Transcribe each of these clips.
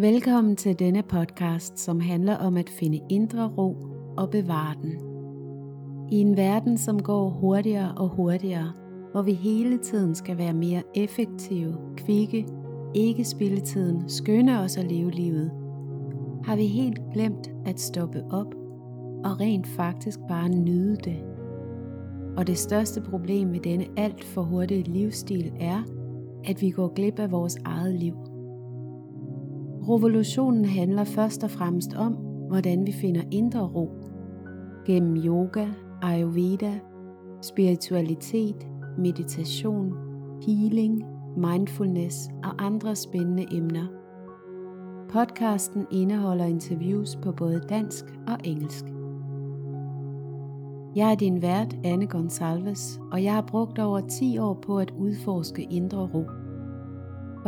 Velkommen til denne podcast, som handler om at finde indre ro og bevare den. I en verden, som går hurtigere og hurtigere, hvor vi hele tiden skal være mere effektive, kvikke, ikke spille tiden, skynde os at leve livet, har vi helt glemt at stoppe op og rent faktisk bare nyde det. Og det største problem med denne alt for hurtige livsstil er, at vi går glip af vores eget liv. Revolutionen handler først og fremmest om, hvordan vi finder indre ro. Gennem yoga, ayurveda, spiritualitet, meditation, healing, mindfulness og andre spændende emner. Podcasten indeholder interviews på både dansk og engelsk. Jeg er din vært, Anne Gonsalves, og jeg har brugt over 10 år på at udforske indre ro.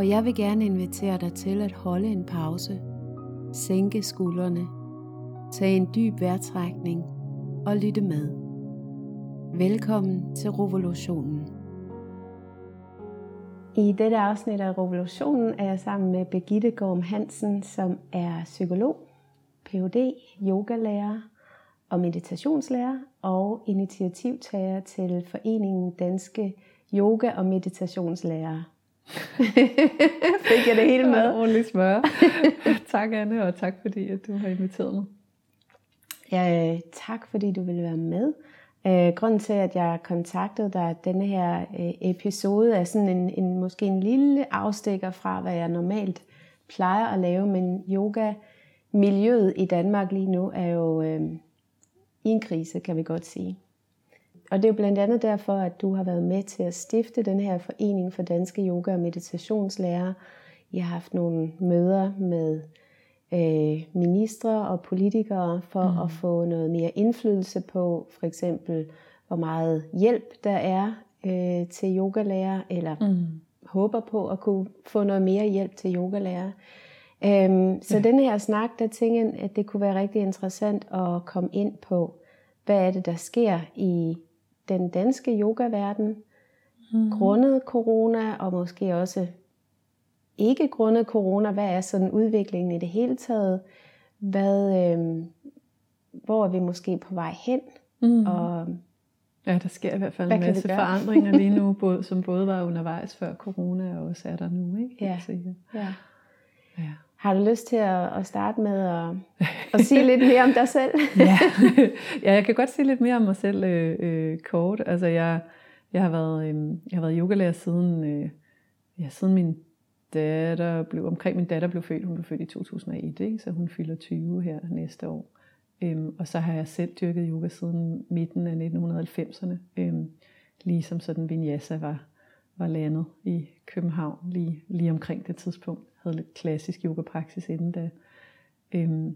Og jeg vil gerne invitere dig til at holde en pause, sænke skuldrene, tage en dyb vejrtrækning og lytte med. Velkommen til Revolutionen. I dette afsnit af Revolutionen er jeg sammen med Begitte Gorm Hansen, som er psykolog, Ph.D., yogalærer og meditationslærer og initiativtager til Foreningen Danske Yoga- og Meditationslærer. Fik jeg det hele med? Ordentligt smør. tak Anne, og tak fordi at du har inviteret mig. Ja, tak fordi du ville være med. Øh, grunden til, at jeg kontaktede dig, denne her øh, episode, er sådan en, en, måske en lille afstikker fra, hvad jeg normalt plejer at lave, men yoga-miljøet i Danmark lige nu er jo øh, i en krise, kan vi godt sige. Og det er jo blandt andet derfor, at du har været med til at stifte den her forening for danske yoga- og meditationslærere. I har haft nogle møder med øh, ministre og politikere for mm. at få noget mere indflydelse på, for eksempel hvor meget hjælp der er øh, til yogalærer, eller mm. håber på at kunne få noget mere hjælp til yogalærer. Øhm, så ja. den her snak, der tænker jeg, at det kunne være rigtig interessant at komme ind på, hvad er det, der sker i den danske yogaverden, mm. grundet corona, og måske også ikke grundet corona, hvad er sådan udviklingen i det hele taget? Hvad, øh, hvor er vi måske på vej hen? Mm. Og, ja, der sker i hvert fald en masse forandringer lige nu, både, som både var undervejs før corona, og også er der nu. Ikke? Ja. ja. ja. Har du lyst til at, at starte med at, at sige lidt mere om dig selv? ja. ja, jeg kan godt sige lidt mere om mig selv øh, øh, kort. Altså, jeg, jeg, har været, øh, jeg har været yogalærer siden, øh, ja, siden min datter blev, omkring min datter blev født, hun blev født i 2001, ikke? så hun fylder 20 her næste år. Øhm, og så har jeg selv dyrket yoga siden midten af 1990'erne, øhm, ligesom sådan Vinyasa var, var landet i København lige, lige omkring det tidspunkt. Havde lidt klassisk yogapraksis inden da. Øhm,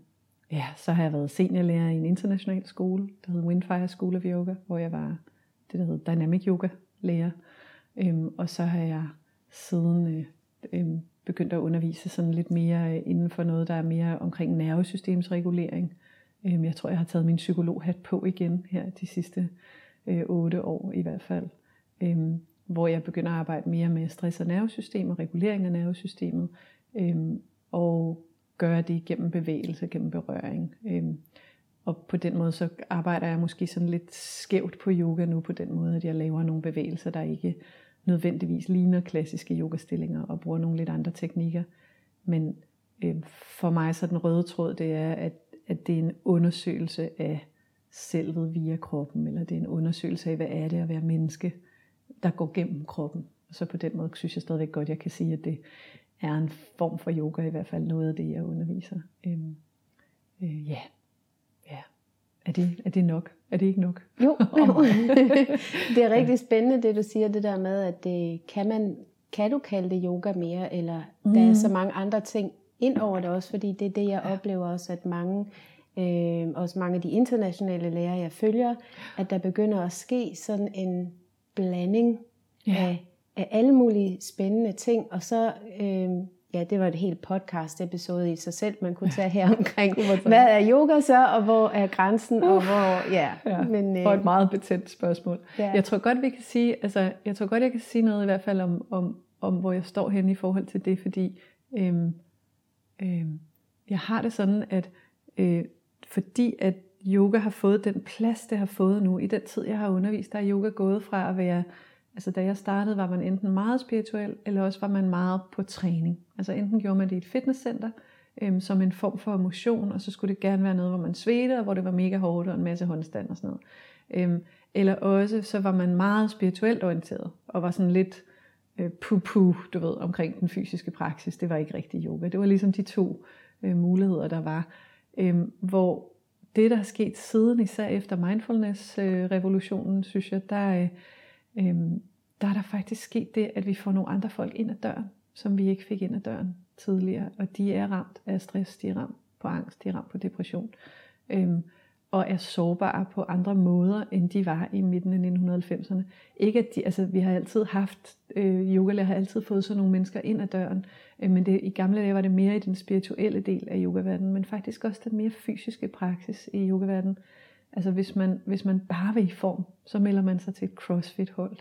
ja, så har jeg været seniorlærer i en international skole, der hedder Windfire School of Yoga, hvor jeg var det, der hedder Dynamic Yoga lærer. Øhm, og så har jeg siden øh, øh, begyndt at undervise sådan lidt mere øh, inden for noget, der er mere omkring nervesystemsregulering. Øhm, jeg tror, jeg har taget min psykologhat på igen her de sidste øh, otte år i hvert fald. Øhm, hvor jeg begynder at arbejde mere med stress- og nervesystem og regulering af nervesystemet øhm, og gøre det gennem bevægelse, gennem berøring. Øhm, og på den måde så arbejder jeg måske sådan lidt skævt på yoga nu, på den måde, at jeg laver nogle bevægelser, der ikke nødvendigvis ligner klassiske yogastillinger og bruger nogle lidt andre teknikker. Men øh, for mig så den røde tråd, det er, at, at det er en undersøgelse af selvet via kroppen, eller det er en undersøgelse af, hvad er det at være menneske, der går gennem kroppen. Og så på den måde synes jeg stadigvæk godt, at jeg kan sige, at det er en form for yoga, i hvert fald noget af det, jeg underviser. Øhm, øh, ja, ja. Er det, er det nok? Er det ikke nok? Jo, det er rigtig spændende det du siger, det der med, at det kan man, kan du kalde det yoga mere, eller mm. der er så mange andre ting ind over det også, fordi det er det, jeg ja. oplever også, at mange, øh, også mange af de internationale lærere, jeg følger, at der begynder at ske sådan en blanding ja. af, af alle mulige spændende ting, og så øh, ja, det var et helt podcast episode i sig selv, man kunne tage her omkring, hvad er yoga så, og hvor er grænsen, uh, og hvor, ja. ja men, øh, og et meget betændt spørgsmål. Ja. Jeg tror godt, vi kan sige, altså, jeg tror godt, jeg kan sige noget i hvert fald om, om, om hvor jeg står hen i forhold til det, fordi øhm, øh, jeg har det sådan, at øh, fordi at yoga har fået den plads, det har fået nu, i den tid, jeg har undervist, der er yoga gået fra at være, altså da jeg startede, var man enten meget spirituel, eller også var man meget på træning. Altså enten gjorde man det i et fitnesscenter, øhm, som en form for motion, og så skulle det gerne være noget, hvor man svedte, og hvor det var mega hårdt, og en masse håndstand og sådan noget. Øhm, eller også, så var man meget spirituelt orienteret, og var sådan lidt øh, puh du ved, omkring den fysiske praksis. Det var ikke rigtig yoga. Det var ligesom de to øh, muligheder, der var. Øhm, hvor det, der er sket siden, især efter mindfulness-revolutionen, øh, synes jeg, der, øh, øhm, der er der faktisk sket det, at vi får nogle andre folk ind ad døren, som vi ikke fik ind ad døren tidligere. Og de er ramt af stress, de er ramt på angst, de er ramt på depression. Øhm, og er sårbare på andre måder, end de var i midten af 1990'erne. Ikke at de, altså vi har altid haft, øh, yogalærer har altid fået sådan nogle mennesker ind ad døren, øh, men det, i gamle dage var det mere i den spirituelle del af yogaverdenen, men faktisk også den mere fysiske praksis i yogaverdenen. Altså hvis man, hvis man bare vil i form, så melder man sig til et crossfit-hold,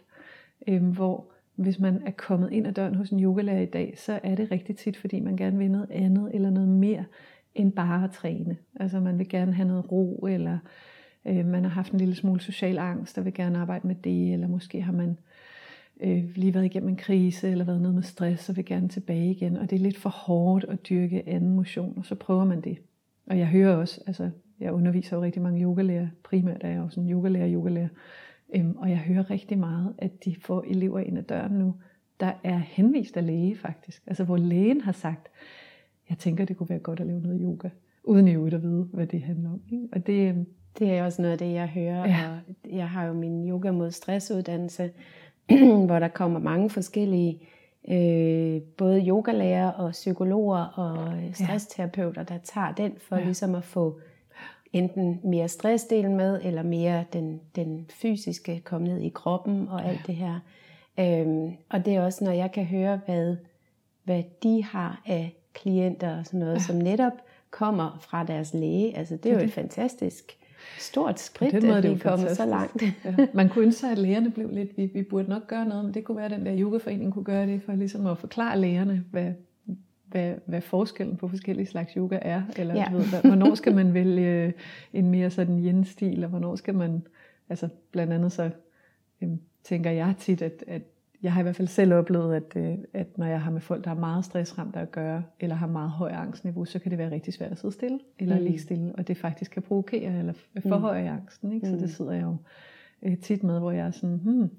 øhm, hvor hvis man er kommet ind ad døren hos en yogalærer i dag, så er det rigtig tit, fordi man gerne vil noget andet eller noget mere end bare at træne. Altså man vil gerne have noget ro, eller øh, man har haft en lille smule social angst, og vil gerne arbejde med det, eller måske har man øh, lige været igennem en krise, eller været noget med stress, og vil gerne tilbage igen, og det er lidt for hårdt at dyrke anden motion, og så prøver man det. Og jeg hører også, altså jeg underviser jo rigtig mange yogalærer, primært er jeg også en yogalærer, yogalærer, øhm, og jeg hører rigtig meget, at de får elever ind ad døren nu, der er henvist af læge faktisk, altså hvor lægen har sagt, jeg tænker, det kunne være godt at lave noget yoga, uden i øvrigt at vide, hvad det handler om. Ikke? Og det, øhm, det er også noget af det, jeg hører. Ja. Og jeg har jo min yoga mod stressuddannelse, hvor der kommer mange forskellige, øh, både yogalærer og psykologer og stressterapeuter, der tager den for ja. ligesom at få enten mere stressdelen med, eller mere den, den fysiske, komme ned i kroppen og alt ja. det her. Øhm, og det er også, når jeg kan høre, hvad, hvad de har af klienter og sådan noget, ja. som netop kommer fra deres læge. Altså det er jo det. et fantastisk stort skridt, den måde, at vi er kommet så langt. ja. Man kunne ønske at lægerne blev lidt, vi, vi burde nok gøre noget, men det kunne være, at den der yogaforening kunne gøre det, for ligesom at forklare lægerne, hvad, hvad, hvad forskellen på forskellige slags yoga er, eller ja. du ved, hvornår skal man vælge en mere sådan yin-stil, og hvornår skal man, altså blandt andet så øhm, tænker jeg tit, at, at jeg har i hvert fald selv oplevet, at, øh, at når jeg har med folk, der er meget stressramt at gøre, eller har meget høj angstniveau, så kan det være rigtig svært at sidde stille, eller mm. ligge stille, og det faktisk kan provokere, eller forhøje mm. angsten. Ikke? Så det mm. sidder jeg jo øh, tit med, hvor jeg er sådan, hmm,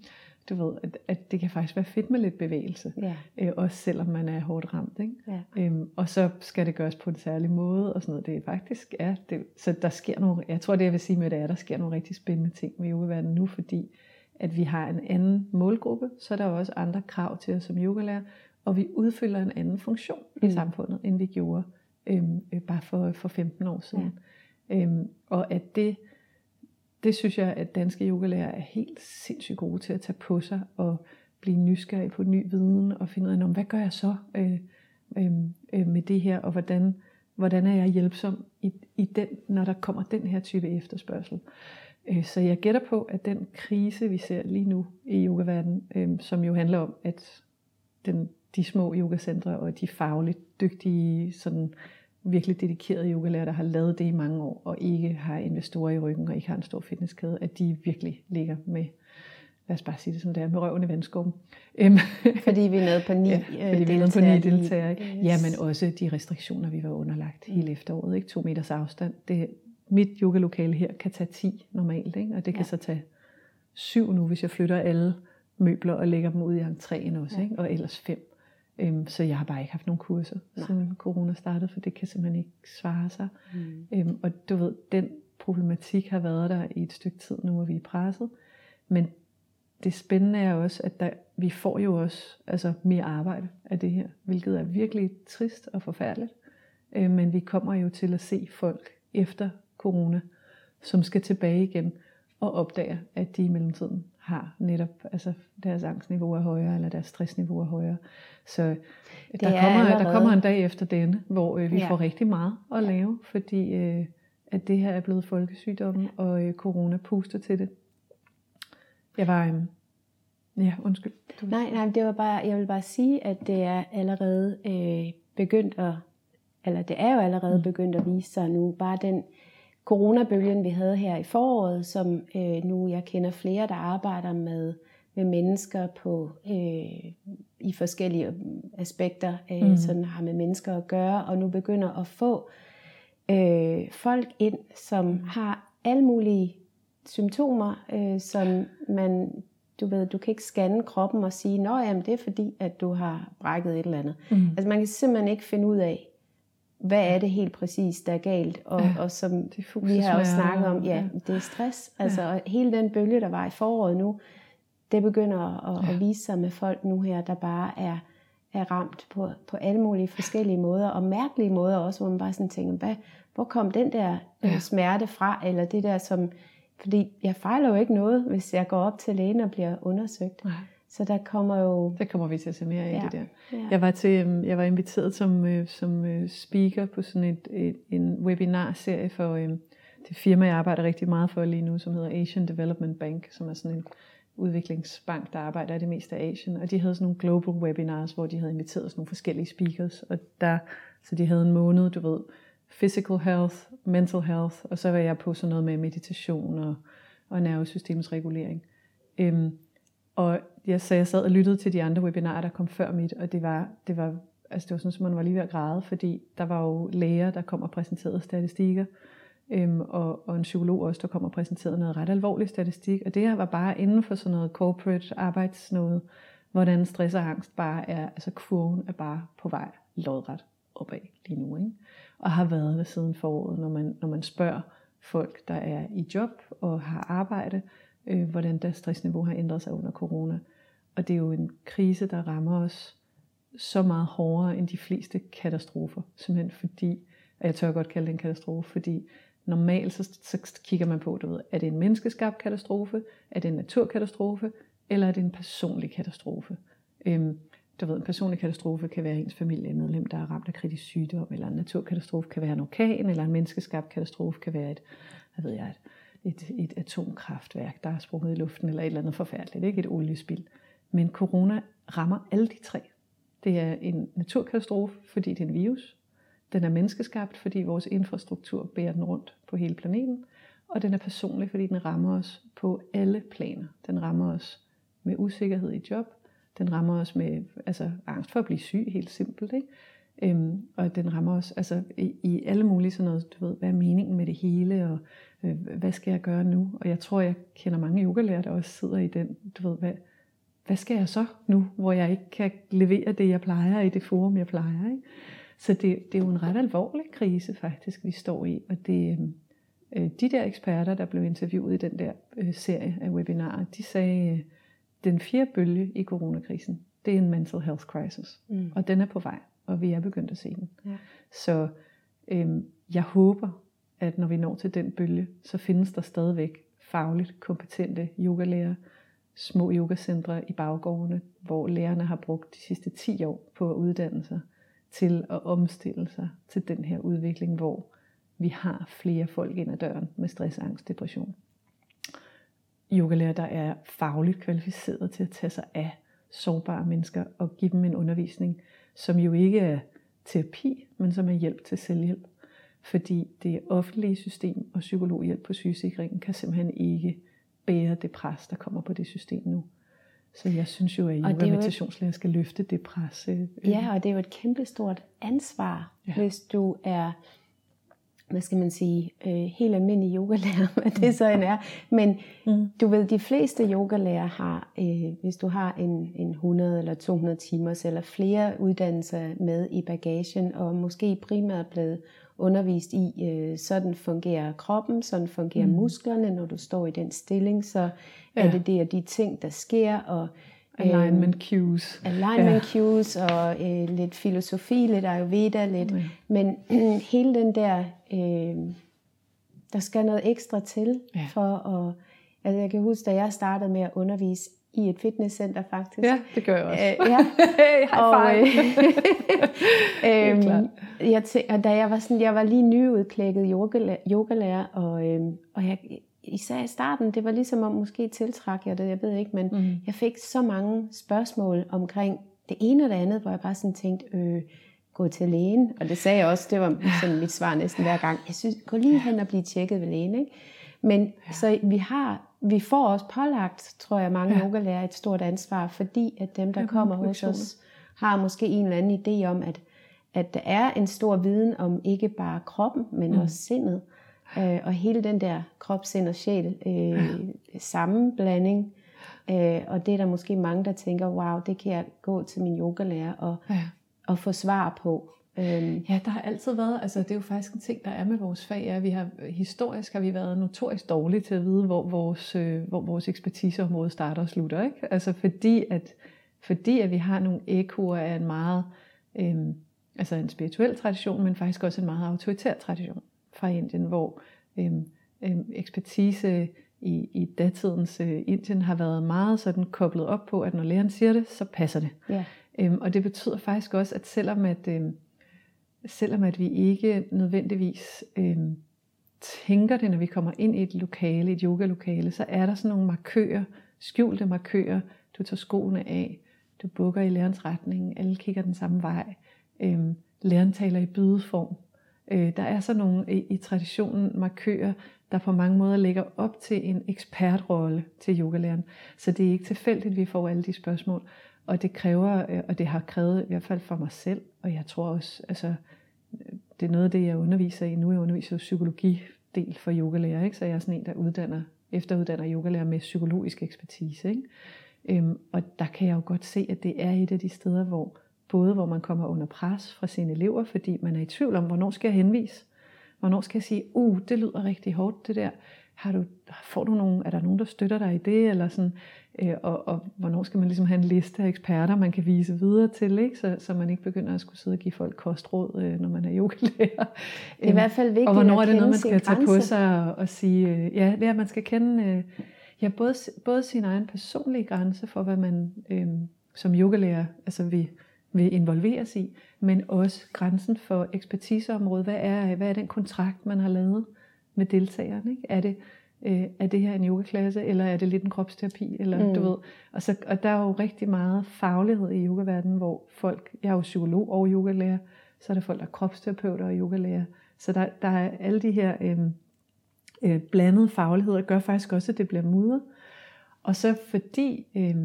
du ved, at, at det kan faktisk være fedt med lidt bevægelse, ja. øh, også selvom man er hårdt ramt. Ikke? Ja. Øhm, og så skal det gøres på en særlig måde, og sådan noget. Det er faktisk, ja, det, så der sker nogle, jeg tror det jeg vil sige med det er, at der sker nogle rigtig spændende ting med yogaverdenen nu, fordi at vi har en anden målgruppe, så er der også andre krav til os som yogalærer, og vi udfylder en anden funktion mm. i samfundet, end vi gjorde øhm, øh, bare for, for 15 år siden. Ja. Øhm, og at det, det synes jeg, at danske yogalærer er helt sindssygt gode til at tage på sig og blive nysgerrige på ny viden og finde ud af, hvad gør jeg så øh, øh, øh, med det her, og hvordan, hvordan er jeg hjælpsom i, i den, når der kommer den her type efterspørgsel. Øh, så jeg gætter på, at den krise, vi ser lige nu i yogaverdenen, øh, som jo handler om, at den, de små yogacentre og de fagligt dygtige, sådan virkelig dedikerede yogalærere, der har lavet det i mange år, og ikke har investorer i ryggen og ikke har en stor fitnesskæde, at de virkelig ligger med, lad os bare sige det som det er, med røven i vandskåben. Øhm, fordi vi er nede på ni ja, fordi vi er nede på ni deltagere. Yes. Ja, men også de restriktioner, vi var underlagt hele efteråret. Ikke? To meters afstand. Det, mit yogalokale her kan tage 10 normalt, ikke? og det kan ja. så tage 7 nu, hvis jeg flytter alle møbler og lægger dem ud i entréen også, ja. ikke? og ellers 5. Øhm, så jeg har bare ikke haft nogen kurser, Nej. siden corona startede, for det kan simpelthen ikke svare sig. Mm. Øhm, og du ved, den problematik har været der i et stykke tid nu, og vi er presset. Men det spændende er også, at der, vi får jo også altså, mere arbejde af det her, hvilket er virkelig trist og forfærdeligt. Øh, men vi kommer jo til at se folk efter corona, som skal tilbage igen og opdager, at de i mellemtiden har netop altså deres angstniveau er højere, eller deres stressniveau er højere. Så det der, kommer, der kommer en dag efter denne, hvor øh, vi ja. får rigtig meget at lave, fordi øh, at det her er blevet folkesygdommen, og øh, corona puster til det. Jeg var... Øh, ja, undskyld. Nej, nej, det var bare, jeg vil bare sige, at det er allerede øh, begyndt at eller det er jo allerede mm. begyndt at vise sig nu, bare den coronabølgen, vi havde her i foråret, som øh, nu jeg kender flere, der arbejder med, med mennesker på øh, i forskellige aspekter, øh, mm. sådan har med mennesker at gøre, og nu begynder at få øh, folk ind, som mm. har alle mulige symptomer, øh, som man, du ved, du kan ikke scanne kroppen og sige, nå jamen det er fordi, at du har brækket et eller andet. Mm. Altså man kan simpelthen ikke finde ud af, hvad er det helt præcis, der er galt, og, ja, og som vi har også snakket om, ja, ja. det er stress. Altså ja. hele den bølge, der var i foråret nu, det begynder at, ja. at vise sig med folk nu her, der bare er, er ramt på, på alle mulige forskellige måder, og mærkelige måder også, hvor man bare sådan tænker, hvad, hvor kom den der øh, ja. smerte fra, eller det der som, fordi jeg fejler jo ikke noget, hvis jeg går op til lægen og bliver undersøgt. Nej. Så der kommer jo... Det kommer vi til at se mere af ja. det der. Ja. Jeg var til, øhm, jeg var inviteret som, øh, som øh, speaker på sådan et, et en webinarserie for øhm, det firma, jeg arbejder rigtig meget for lige nu, som hedder Asian Development Bank, som er sådan en udviklingsbank, der arbejder i det meste af Asien. Og de havde sådan nogle global webinars, hvor de havde inviteret sådan nogle forskellige speakers. Og der, så de havde en måned, du ved, physical health, mental health, og så var jeg på sådan noget med meditation og, og nervesystemets regulering. Øhm, og jeg, så jeg sad og lyttede til de andre webinarer, der kom før mit, og det var, det var, altså det var sådan, som man var lige ved at græde, fordi der var jo læger, der kom og præsenterede statistikker, øhm, og, og en psykolog også, der kom og præsenterede noget ret alvorlig statistik, og det her var bare inden for sådan noget corporate arbejdsnået, hvordan stress og angst bare er, altså kurven er bare på vej lodret opad lige nu, ikke? og har været det siden foråret, når man, når man spørger folk, der er i job og har arbejde, øh, hvordan deres stressniveau har ændret sig under corona. Og det er jo en krise, der rammer os så meget hårdere end de fleste katastrofer. Simpelthen fordi, og jeg tør godt kalde det en katastrofe, fordi normalt så, så kigger man på, du ved, er det en menneskeskabt katastrofe, er det en naturkatastrofe, eller er det en personlig katastrofe? Øhm, du ved, en personlig katastrofe kan være ens familiemedlem, der er ramt af kritisk sygdom, eller en naturkatastrofe kan være en orkan, eller en menneskeskabt katastrofe kan være et, hvad ved jeg, et et, et atomkraftværk, der er sprunget i luften, eller et eller andet forfærdeligt, ikke et oliespild. Men corona rammer alle de tre. Det er en naturkatastrofe, fordi det er en virus. Den er menneskeskabt, fordi vores infrastruktur bærer den rundt på hele planeten. Og den er personlig, fordi den rammer os på alle planer. Den rammer os med usikkerhed i job. Den rammer os med altså, angst for at blive syg, helt simpelt. Ikke? Øhm, og den rammer os altså, i, i alle mulige sådan noget, du ved, hvad er meningen med det hele, og øh, hvad skal jeg gøre nu? Og jeg tror, jeg kender mange yogalærer, der også sidder i den, du ved, hvad, hvad skal jeg så nu, hvor jeg ikke kan levere det, jeg plejer i det forum, jeg plejer. Ikke? Så det, det er jo en ret alvorlig krise faktisk, vi står i. Og det, øh, de der eksperter, der blev interviewet i den der øh, serie af webinarer, de sagde, øh, den fjerde bølge i coronakrisen, det er en mental health crisis. Mm. Og den er på vej og vi er begyndt at se den. Ja. Så øhm, jeg håber, at når vi når til den bølge, så findes der stadigvæk fagligt kompetente yogalærer, små yogacentre i baggårdene, hvor lærerne har brugt de sidste 10 år på at uddanne sig til at omstille sig til den her udvikling, hvor vi har flere folk ind ad døren med stress, angst, depression. Yogalærer, der er fagligt kvalificeret til at tage sig af sårbare mennesker og give dem en undervisning, som jo ikke er terapi, men som er hjælp til selvhjælp. Fordi det offentlige system og psykologhjælp på sygesikringen kan simpelthen ikke bære det pres, der kommer på det system nu. Så jeg synes jo, at yoga meditationslærer skal løfte det pres. Øh, ja, og det er jo et kæmpestort ansvar, ja. hvis du er hvad skal man sige, øh, helt almindelig yogalærer, hvad det så end er. Men mm. du ved, de fleste yogalærer har, øh, hvis du har en, en 100 eller 200 timers eller flere uddannelser med i bagagen, og måske primært blevet undervist i, øh, sådan fungerer kroppen, sådan fungerer mm. musklerne, når du står i den stilling, så ja. er det det og de ting, der sker, og Alignment cues. Alignment ja. cues og øh, lidt filosofi, lidt ayurveda, lidt. Mm. Men øh, hele den der, øh, der skal noget ekstra til ja. for at... Altså jeg kan huske, da jeg startede med at undervise i et fitnesscenter faktisk. Ja, det gør jeg også. Æh, ja. hey, og, øh, øhm, jeg tæ- og da jeg var sådan, jeg var lige nyudklækket yogalærer, yogalærer og, øh, og jeg, især i starten, det var ligesom om måske tiltræk jeg det, jeg ved ikke, men mm. jeg fik så mange spørgsmål omkring det ene og det andet, hvor jeg bare sådan tænkte, øh, gå til lægen. Og det sagde jeg også, det var sådan mit svar næsten hver gang. Jeg synes, gå lige hen og blive tjekket ved lægen. Ikke? Men ja. så vi har, vi får også pålagt, tror jeg, mange ja. yogalærer et stort ansvar, fordi at dem, der ja, kommer hos os, har måske en eller anden idé om, at, at der er en stor viden om ikke bare kroppen, men mm. også sindet. Øh, og hele den der krop, sind og sjæl øh, ja. sammenblanding. Øh, og det er der måske mange, der tænker, wow, det kan jeg gå til min yogalærer og, ja. og få svar på. Øhm. Ja, der har altid været, altså det er jo faktisk en ting, der er med vores fag, er, at vi har, historisk har vi været notorisk dårlige til at vide, hvor vores, øh, hvor vores ekspertiseområde starter og slutter. Ikke? Altså fordi at, fordi at vi har nogle ekoer af en meget, øh, altså en spirituel tradition, men faktisk også en meget autoritær tradition fra Indien, hvor øh, øh, ekspertise i, i datidens øh, Indien har været meget sådan koblet op på, at når læreren siger det, så passer det. Ja. Øhm, og det betyder faktisk også, at selvom at, øh, selvom at vi ikke nødvendigvis øh, tænker det, når vi kommer ind i et lokale, et yogalokale, så er der sådan nogle markører, skjulte markører. Du tager skoene af, du bukker i lærerens retning, alle kigger den samme vej. Øh, læreren taler i bydeform. Øh, der er sådan nogle i, i traditionen markører, der på mange måder lægger op til en ekspertrolle til yogalæreren. Så det er ikke tilfældigt, at vi får alle de spørgsmål. Og det kræver, øh, og det har krævet i hvert fald for mig selv, og jeg tror også, altså, øh, det er noget af det, jeg underviser i. Nu er jeg underviser i psykologidel for yogalærer, ikke? så jeg er sådan en, der uddanner, efteruddanner yogalærer med psykologisk ekspertise. Ikke? Øhm, og der kan jeg jo godt se, at det er et af de steder, hvor både hvor man kommer under pres fra sine elever, fordi man er i tvivl om, hvornår skal jeg henvise? Hvornår skal jeg sige, uh, det lyder rigtig hårdt det der. Har du, får du nogen, er der nogen, der støtter dig i det? Eller sådan, øh, og, og, hvornår skal man ligesom have en liste af eksperter, man kan vise videre til, ikke? Så, så man ikke begynder at skulle sidde og give folk kostråd, øh, når man er yogalærer. Det er i hvert fald vigtigt Og hvornår er det noget, man skal tage på sig og, og sige, øh, ja, det er, at man skal kende øh, ja, både, både sin egen personlige grænse for, hvad man øh, som yogalærer altså vil, vil involveres i, men også grænsen for ekspertiseområdet. Hvad er, hvad er den kontrakt, man har lavet med deltageren? Ikke? Er, det, øh, er det her en yogaklasse, eller er det lidt en kropsterapi? Eller, mm. du ved. Og, så, og der er jo rigtig meget faglighed i yogaverdenen, hvor folk, jeg er jo psykolog og yogalærer, så er der folk, der er kropsterapeuter og yogalærer. Så der, der er alle de her øh, øh, blandede fagligheder, gør faktisk også, at det bliver mudret. Og så fordi... Øh,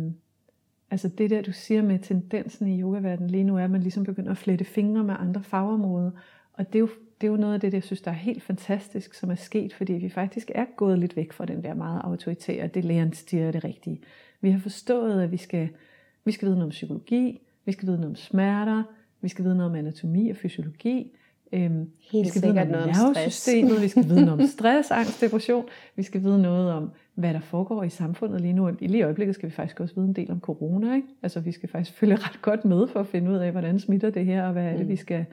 Altså det der, du siger med tendensen i yogaverdenen lige nu, er, at man ligesom begynder at flette fingre med andre fagområder. Og det er jo, det er jo noget af det, jeg synes, der er helt fantastisk, som er sket, fordi vi faktisk er gået lidt væk fra den der meget autoritære, det læreren stiger det rigtige. Vi har forstået, at vi skal, vi skal vide noget om psykologi, vi skal vide noget om smerter, vi skal vide noget om anatomi og fysiologi, Øhm, Helt vi skal vide noget om nervesystemet, vi skal vide noget om stress, angst, depression, vi skal vide noget om, hvad der foregår i samfundet lige nu. I lige i øjeblikket skal vi faktisk også vide en del om corona. Ikke? Altså vi skal faktisk følge ret godt med for at finde ud af, hvordan smitter det her, og hvad er det, mm. vi skal,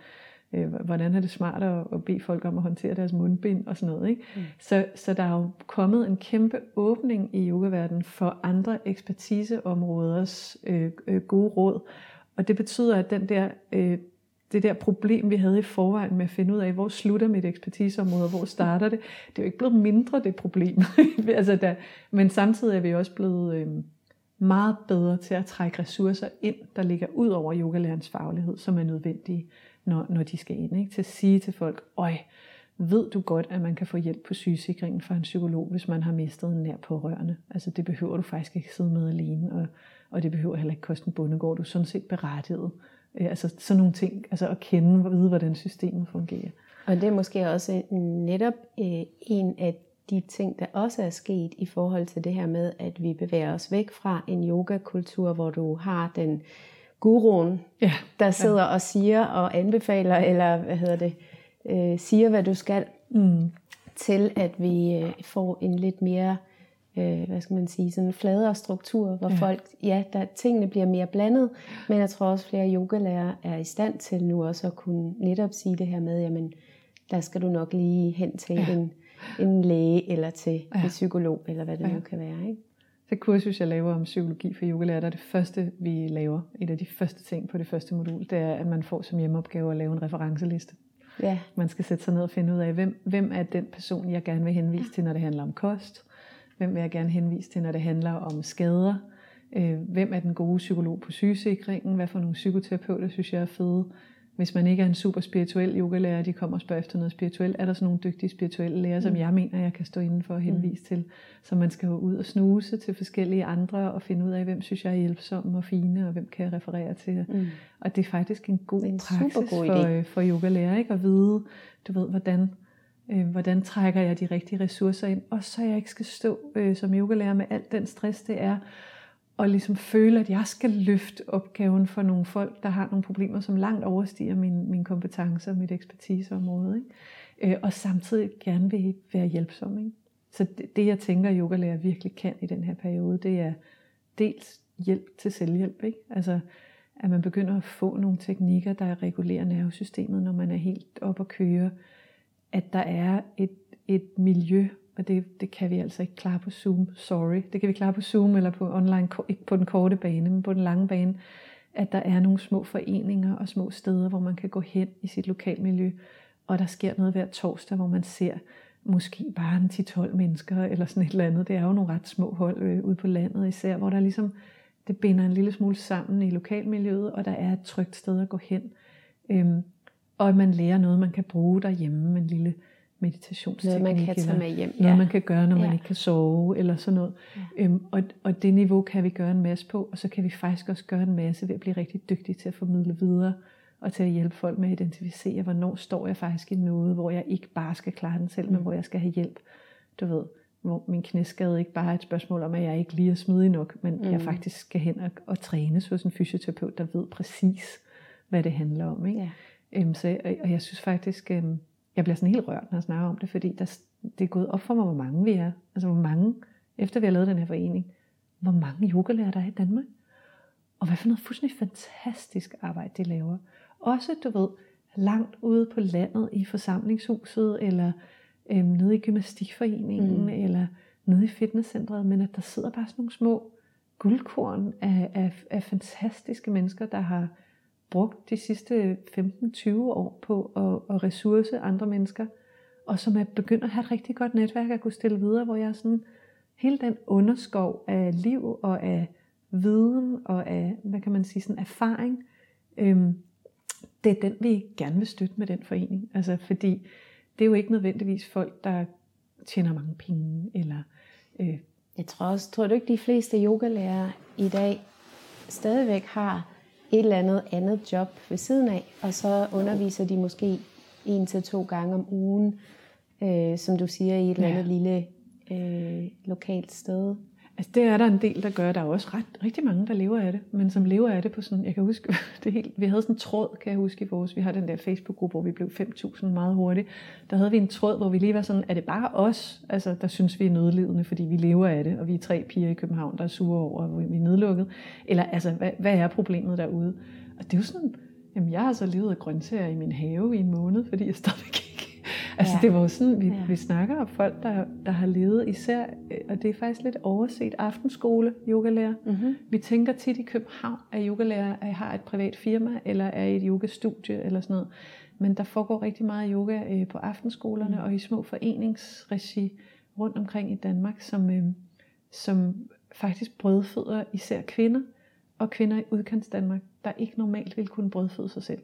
øh, hvordan er det smart at, at bede folk om at håndtere deres mundbind og sådan noget. Ikke? Mm. Så, så der er jo kommet en kæmpe åbning i yogaverdenen for andre ekspertiseområders øh, øh, gode råd. Og det betyder, at den der øh, det der problem, vi havde i forvejen med at finde ud af, hvor slutter mit ekspertiseområde, og hvor starter det, det er jo ikke blevet mindre, det problem. altså der, men samtidig er vi også blevet øh, meget bedre til at trække ressourcer ind, der ligger ud over yogalærens faglighed, som er nødvendige, når, når de skal ind. Ikke? Til at sige til folk, øj, ved du godt, at man kan få hjælp på sygesikringen fra en psykolog, hvis man har mistet en nær pårørende. Altså det behøver du faktisk ikke sidde med alene, og, og det behøver heller ikke koste en bundegård. Du er sådan set berettiget Øh, altså sådan nogle ting, altså at kende og vide, hvordan systemet fungerer. Og det er måske også netop øh, en af de ting, der også er sket i forhold til det her med, at vi bevæger os væk fra en yogakultur, hvor du har den guruen, ja, der sidder ja. og siger og anbefaler, eller hvad hedder det, øh, siger, hvad du skal, mm. til at vi øh, får en lidt mere øh, hvad skal man sige, sådan en fladere struktur, hvor ja. folk, ja, der, tingene bliver mere blandet, men jeg tror også flere yogalærere er i stand til nu også at kunne netop sige det her med, jamen, der skal du nok lige hen til ja. en, en læge, eller til ja. en psykolog, eller hvad det ja. nu kan være, ikke? Det kursus, jeg laver om psykologi for yogalærer, der er det første, vi laver, et af de første ting på det første modul, det er, at man får som hjemmeopgave at lave en referenceliste. Ja. Man skal sætte sig ned og finde ud af, hvem, hvem er den person, jeg gerne vil henvise til, når det handler om kost, Hvem vil jeg gerne henvise til, når det handler om skader? Øh, hvem er den gode psykolog på sygesikringen? Hvad for nogle psykoterapeuter synes jeg er fede? hvis man ikke er en super spirituel yogalærer, de kommer og spørger efter noget spirituelt, er der sådan nogle dygtige spirituelle lærer, som mm. jeg mener, jeg kan stå inden for og henvise mm. til. Så man skal jo ud og snuse til forskellige andre og finde ud af, hvem synes jeg er hjælpsomme og fine, og hvem kan jeg referere til. Mm. Og det er faktisk en god en praksis god for, øh, for yogalærer, ikke? at vide, du ved, hvordan, øh, hvordan trækker jeg de rigtige ressourcer ind, og så jeg ikke skal stå øh, som yogalærer med al den stress, det er, og ligesom føle, at jeg skal løfte opgaven for nogle folk, der har nogle problemer, som langt overstiger min, min kompetence og mit ekspertiseområde. Ikke? Øh, og samtidig gerne vil være hjælpsom. Ikke? Så det, det, jeg tænker, yogalærer virkelig kan i den her periode, det er dels hjælp til selvhjælp. Ikke? Altså, at man begynder at få nogle teknikker, der regulerer nervesystemet, når man er helt op at køre. At der er et, et miljø, og det, det kan vi altså ikke klare på Zoom, sorry. Det kan vi klare på Zoom eller på online, ikke på den korte bane, men på den lange bane, at der er nogle små foreninger og små steder, hvor man kan gå hen i sit lokalmiljø, og der sker noget hver torsdag, hvor man ser måske bare en 10-12 mennesker eller sådan et eller andet. Det er jo nogle ret små hold øh, ude på landet især, hvor der ligesom, det binder en lille smule sammen i lokalmiljøet, og der er et trygt sted at gå hen. Øhm, og at man lærer noget, man kan bruge derhjemme, en lille meditationsteknik. Noget, man kan tage med hjem. Noget, ja. man kan gøre, når man ja. ikke kan sove, eller sådan noget. Ja. Øhm, og, og det niveau kan vi gøre en masse på, og så kan vi faktisk også gøre en masse ved at blive rigtig dygtige til at formidle videre, og til at hjælpe folk med at identificere, hvornår står jeg faktisk i noget, hvor jeg ikke bare skal klare den selv, mm. men hvor jeg skal have hjælp. Du ved, hvor min knæskade ikke bare er et spørgsmål om, at jeg ikke lige er smidig nok, men mm. jeg faktisk skal hen og, og trænes hos en fysioterapeut, der ved præcis, hvad det handler om. Ikke? Ja. Øhm, så, og, og jeg synes faktisk, øhm, jeg bliver sådan helt rørt, når jeg snakker om det, fordi der, det er gået op for mig, hvor mange vi er. Altså hvor mange, efter vi har lavet den her forening, hvor mange yogalærer der er i Danmark. Og hvad for noget fuldstændig fantastisk arbejde de laver. Også, du ved, langt ude på landet i forsamlingshuset, eller øhm, nede i gymnastikforeningen, mm. eller nede i fitnesscentret, men at der sidder bare sådan nogle små guldkorn af, af, af fantastiske mennesker, der har brugt de sidste 15-20 år på at, at ressource andre mennesker, og som er begyndt at have et rigtig godt netværk at kunne stille videre, hvor jeg sådan, hele den underskov af liv og af viden og af, hvad kan man sige, sådan erfaring, øhm, det er den, vi gerne vil støtte med den forening. Altså, fordi det er jo ikke nødvendigvis folk, der tjener mange penge, eller... Øh, jeg tror også, tror du ikke, de fleste yogalærere i dag stadigvæk har et eller andet andet job ved siden af, og så underviser de måske en til to gange om ugen, øh, som du siger, i et eller andet ja. lille øh, lokalt sted. Altså det er der en del, der gør. Der er også ret, rigtig mange, der lever af det, men som lever af det på sådan, jeg kan huske, det helt, vi havde sådan en tråd, kan jeg huske i vores, vi har den der Facebook-gruppe, hvor vi blev 5.000 meget hurtigt. Der havde vi en tråd, hvor vi lige var sådan, er det bare os, altså, der synes vi er nødlidende, fordi vi lever af det, og vi er tre piger i København, der er sure over, at vi er nedlukket. Eller altså, hvad, hvad er problemet derude? Og det er jo sådan, jamen jeg har så levet af grøntsager i min have i en måned, fordi jeg stadigvæk Altså ja. det var jo sådan, vi, ja. vi snakker om folk, der, der har levet især, øh, og det er faktisk lidt overset, aftenskole, yogalærer. Mm-hmm. Vi tænker tit i København, at yogalærer at har et privat firma, eller er i et yogastudie, eller sådan noget. Men der foregår rigtig meget yoga øh, på aftenskolerne, mm. og i små foreningsregi rundt omkring i Danmark, som, øh, som faktisk brødføder især kvinder, og kvinder i udkants Danmark, der ikke normalt vil kunne brødføde sig selv.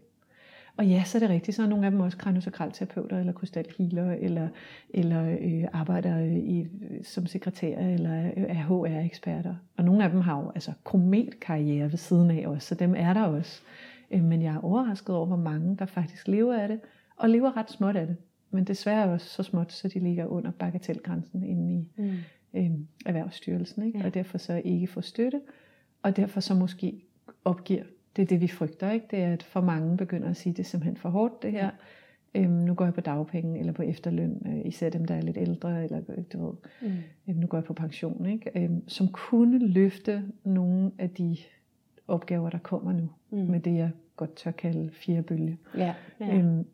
Og ja, så er det rigtigt, så er nogle af dem også kraniosakralterapeuter, eller krystalhealer, eller, eller øh, arbejder i, som sekretær, eller er HR-eksperter. Og nogle af dem har jo altså krometkarriere ved siden af os, så dem er der også. Øh, men jeg er overrasket over, hvor mange der faktisk lever af det, og lever ret småt af det. Men desværre også så småt, så de ligger under bagatelgrænsen inde i mm. øh, Erhvervsstyrelsen, ikke? Ja. og derfor så ikke får støtte, og derfor så måske opgiver det er det, vi frygter, ikke? Det er, at for mange begynder at sige, det er simpelthen for hårdt, det her. Øhm, nu går jeg på dagpenge eller på efterløn, øh, især dem, der er lidt ældre, eller du ved, mm. øhm, nu går jeg på pension, ikke? Øhm, som kunne løfte nogle af de opgaver, der kommer nu, mm. med det, jeg godt tør kalde fjerde bølge. Ja, ja. Øhm,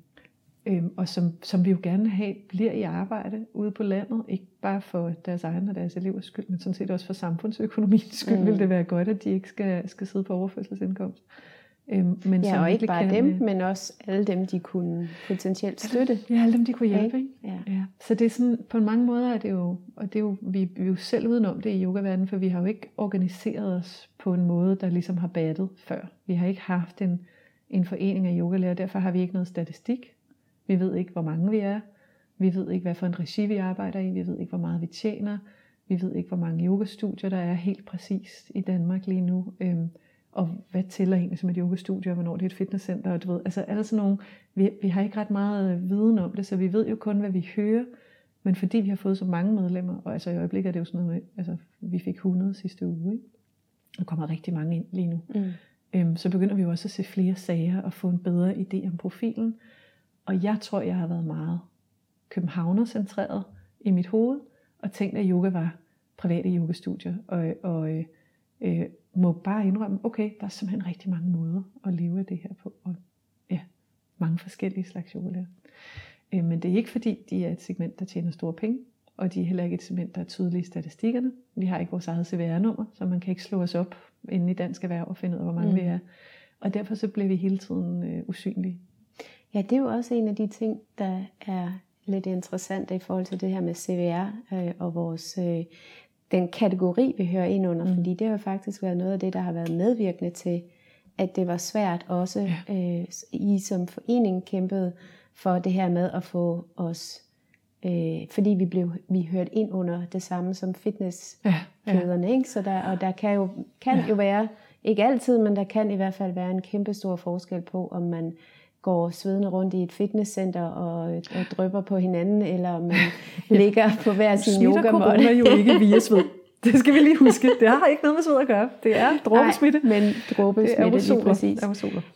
øhm, og som, som vi jo gerne have bliver i arbejde ude på landet, ikke bare for deres egen og deres elevers skyld, men sådan set også for samfundsøkonomiens skyld, mm. vil det være godt, at de ikke skal, skal sidde på overførselsindkomst. Øhm, men ja, og ikke bare kan, dem, men også alle dem, de kunne potentielt støtte. Ja, alle dem, de kunne hjælpe. Ikke? Ja. Ja. Så det er sådan, på mange måder er det jo, og det er jo, vi, vi er jo selv udenom det i yogaverdenen, for vi har jo ikke organiseret os på en måde, der ligesom har battet før. Vi har ikke haft en, en forening af yogalærer, derfor har vi ikke noget statistik. Vi ved ikke, hvor mange vi er. Vi ved ikke, hvad for en regi vi arbejder i. Vi ved ikke, hvor meget vi tjener. Vi ved ikke, hvor mange yogastudier der er helt præcist i Danmark lige nu. Øhm, og hvad tæller egentlig som et yogastudie, og hvornår det er et fitnesscenter, og du ved, altså alle sådan nogle, vi, vi har ikke ret meget viden om det, så vi ved jo kun, hvad vi hører, men fordi vi har fået så mange medlemmer, og altså i øjeblikket er det jo sådan noget med, altså vi fik 100 sidste uge, ikke? der kommer rigtig mange ind lige nu, mm. øhm, så begynder vi jo også at se flere sager og få en bedre idé om profilen. Og jeg tror, jeg har været meget københavner-centreret i mit hoved, og tænkt, at yoga var private yogastudier, og, og øh, må bare indrømme, okay, der er simpelthen rigtig mange måder at leve af det her på, og ja, mange forskellige slags yogalærer. Øh, men det er ikke fordi, de er et segment, der tjener store penge, og de er heller ikke et segment, der er tydelige i statistikkerne. Vi har ikke vores eget CVR-nummer, så man kan ikke slå os op inde i Dansk Erhverv og finde ud af, hvor mange mm. vi er. Og derfor så bliver vi hele tiden øh, usynlige. Ja, det er jo også en af de ting, der er lidt interessant i forhold til det her med CVR øh, og vores øh, den kategori, vi hører ind under, mm. fordi det har jo faktisk været noget af det, der har været medvirkende til, at det var svært også, ja. øh, I som forening kæmpede for det her med at få os, øh, fordi vi blev vi hørt ind under det samme som fitnesskæderne, ja, ja. ikke? Så der, og der kan jo, kan ja. jo være, ikke altid, men der kan i hvert fald være en kæmpe stor forskel på, om man går svedende rundt i et fitnesscenter og, og drypper på hinanden, eller man ja. ligger på hver sin yogamål. Smitter jo ikke via sved. Det skal vi lige huske. Det har ikke noget med sved at gøre. Det er dråbesmitte. Nej, men dråbesmitte, er lige præcis.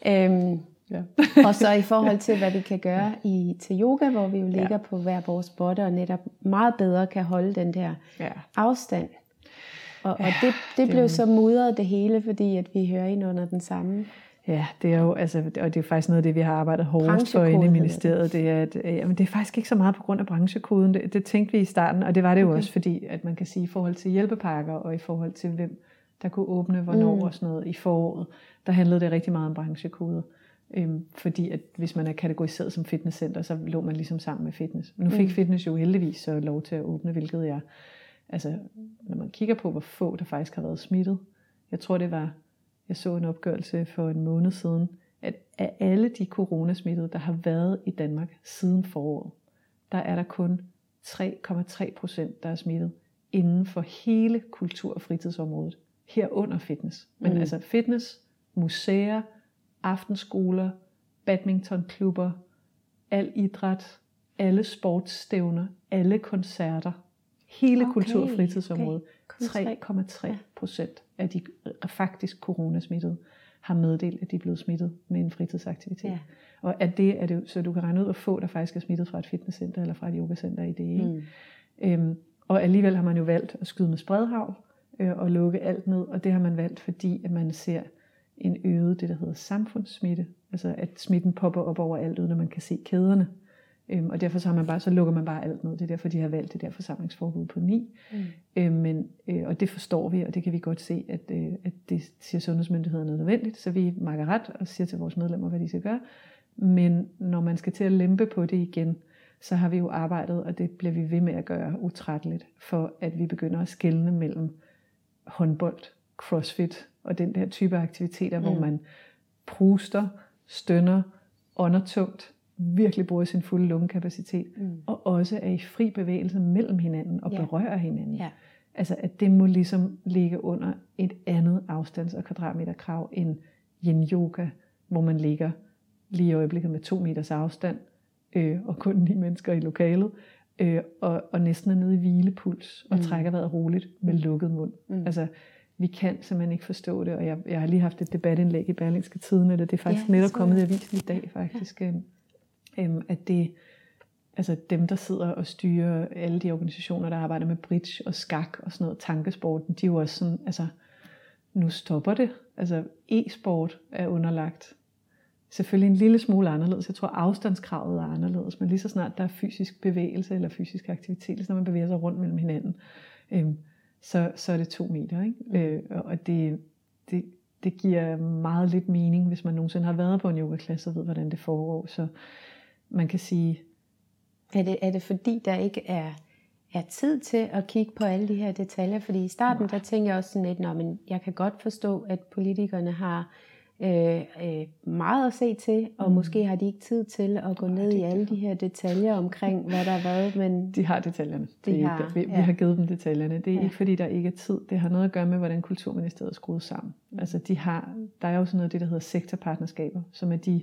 Øhm, ja. og så i forhold til, hvad vi kan gøre i, til yoga, hvor vi jo ligger ja. på hver vores botte, og netop meget bedre kan holde den der ja. afstand. Og, og det, det blev så mudret det hele, fordi at vi hører ind under den samme Ja, det er jo, altså, og det er faktisk noget af det, vi har arbejdet hårdest for inde i ministeriet. Det er, at, jamen, det er faktisk ikke så meget på grund af branchekoden. Det, det tænkte vi i starten, og det var det jo okay. også, fordi at man kan sige, i forhold til hjælpepakker, og i forhold til hvem der kunne åbne, hvornår mm. og sådan noget i foråret, der handlede det rigtig meget om branchekoder. Øhm, fordi at hvis man er kategoriseret som fitnesscenter, så lå man ligesom sammen med fitness. Men nu fik mm. fitness jo heldigvis så lov til at åbne, hvilket jeg, altså når man kigger på, hvor få der faktisk har været smittet, jeg tror det var jeg så en opgørelse for en måned siden, at af alle de coronasmittede, der har været i Danmark siden foråret, der er der kun 3,3 procent, der er smittet inden for hele kultur- og fritidsområdet. Herunder fitness. Men mm. altså fitness, museer, aftenskoler, badmintonklubber, al idræt, alle sportsstævner, alle koncerter, hele okay, kultur- og fritidsområdet. Okay. 3,3 procent af de faktisk coronasmittede har meddelt, at de er blevet smittet med en fritidsaktivitet. Ja. Og at det er det, så du kan regne ud, hvor få der faktisk er smittet fra et fitnesscenter eller fra et yogacenter i det. Ikke? Mm. Øhm, og alligevel har man jo valgt at skyde med spredhavl øh, og lukke alt ned, og det har man valgt, fordi at man ser en øget, det der hedder samfundssmitte, altså at smitten popper op over alt, uden at man kan se kæderne. Øhm, og derfor så, har man bare, så lukker man bare alt ned. Det er derfor, de har valgt det der forsamlingsforbud på 9. Mm. Øhm, men, øh, og det forstår vi, og det kan vi godt se, at, øh, at det siger sundhedsmyndighederne er nødvendigt. Så vi makker ret og siger til vores medlemmer, hvad de skal gøre. Men når man skal til at lempe på det igen, så har vi jo arbejdet, og det bliver vi ved med at gøre utrætteligt, for at vi begynder at skelne mellem håndbold, crossfit og den der type aktiviteter, mm. hvor man pruster, stønner, ånder tungt, virkelig bruger sin fulde lungekapacitet, mm. og også er i fri bevægelse mellem hinanden og ja. berører hinanden. Ja. Altså at det må ligesom ligge under et andet afstands- og kvadratmeterkrav end yin yoga, hvor man ligger lige i øjeblikket med to meters afstand, øh, og kun ni mennesker i lokalet, øh, og, og næsten er nede i hvilepuls, og mm. trækker vejret roligt med lukket mund. Mm. Altså, vi kan simpelthen ikke forstå det, og jeg, jeg har lige haft et debatindlæg i Berlingske Tiden, og det er faktisk ja, netop kommet i avisen i dag, faktisk. Ja. Øhm, at det, altså dem, der sidder og styrer alle de organisationer, der arbejder med bridge og skak og sådan noget, tankesporten, de er jo også sådan, altså, nu stopper det. Altså, e-sport er underlagt selvfølgelig en lille smule anderledes. Jeg tror, afstandskravet er anderledes, men lige så snart der er fysisk bevægelse eller fysisk aktivitet, så når man bevæger sig rundt mellem hinanden, øhm, så, så er det to meter. Ikke? Mm. Øh, og det, det, det giver meget lidt mening, hvis man nogensinde har været på en yogaklasse og ved, hvordan det foregår. Så man kan sige... Er det, er det fordi, der ikke er, er tid til at kigge på alle de her detaljer? Fordi i starten, Nej. der tænkte jeg også sådan lidt, men jeg kan godt forstå, at politikerne har øh, øh, meget at se til, og mm. måske har de ikke tid til at gå ned i alle de her detaljer omkring, hvad der har været. Men de har detaljerne. De det er har, ikke, vi, ja. vi har givet dem detaljerne. Det er ja. ikke fordi, der ikke er tid. Det har noget at gøre med, hvordan Kulturministeriet er skruet sammen. Mm. Altså, de har, der er jo sådan noget det, der hedder sektorpartnerskaber, som er de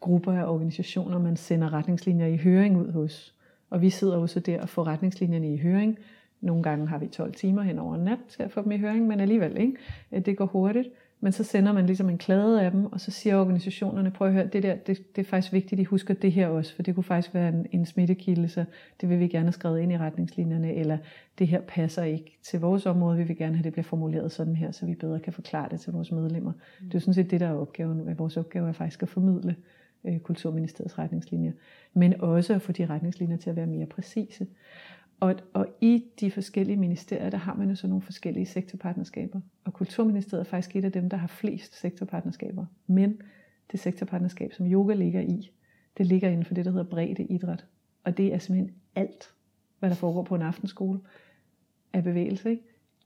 grupper af organisationer, man sender retningslinjer i høring ud hos. Og vi sidder også der og får retningslinjerne i høring. Nogle gange har vi 12 timer hen over en nat til at få dem i høring, men alligevel ikke. Det går hurtigt. Men så sender man ligesom en klade af dem, og så siger organisationerne, prøv at høre, det der, det, det er faktisk vigtigt, at I husker det her også, for det kunne faktisk være en, en smittekilde, så det vil vi gerne have skrevet ind i retningslinjerne, eller det her passer ikke til vores område, vi vil gerne have, det bliver formuleret sådan her, så vi bedre kan forklare det til vores medlemmer. Mm. Det er jo sådan set det, der er opgaven. Vores opgave er faktisk at formidle øh, Kulturministeriets retningslinjer, men også at få de retningslinjer til at være mere præcise. Og, og i de forskellige ministerier, der har man jo så nogle forskellige sektorpartnerskaber. Og Kulturministeriet er faktisk et af dem, der har flest sektorpartnerskaber. Men det sektorpartnerskab, som yoga ligger i, det ligger inden for det, der hedder bredde idræt. Og det er simpelthen alt, hvad der foregår på en aftenskole af bevægelse. Ikke?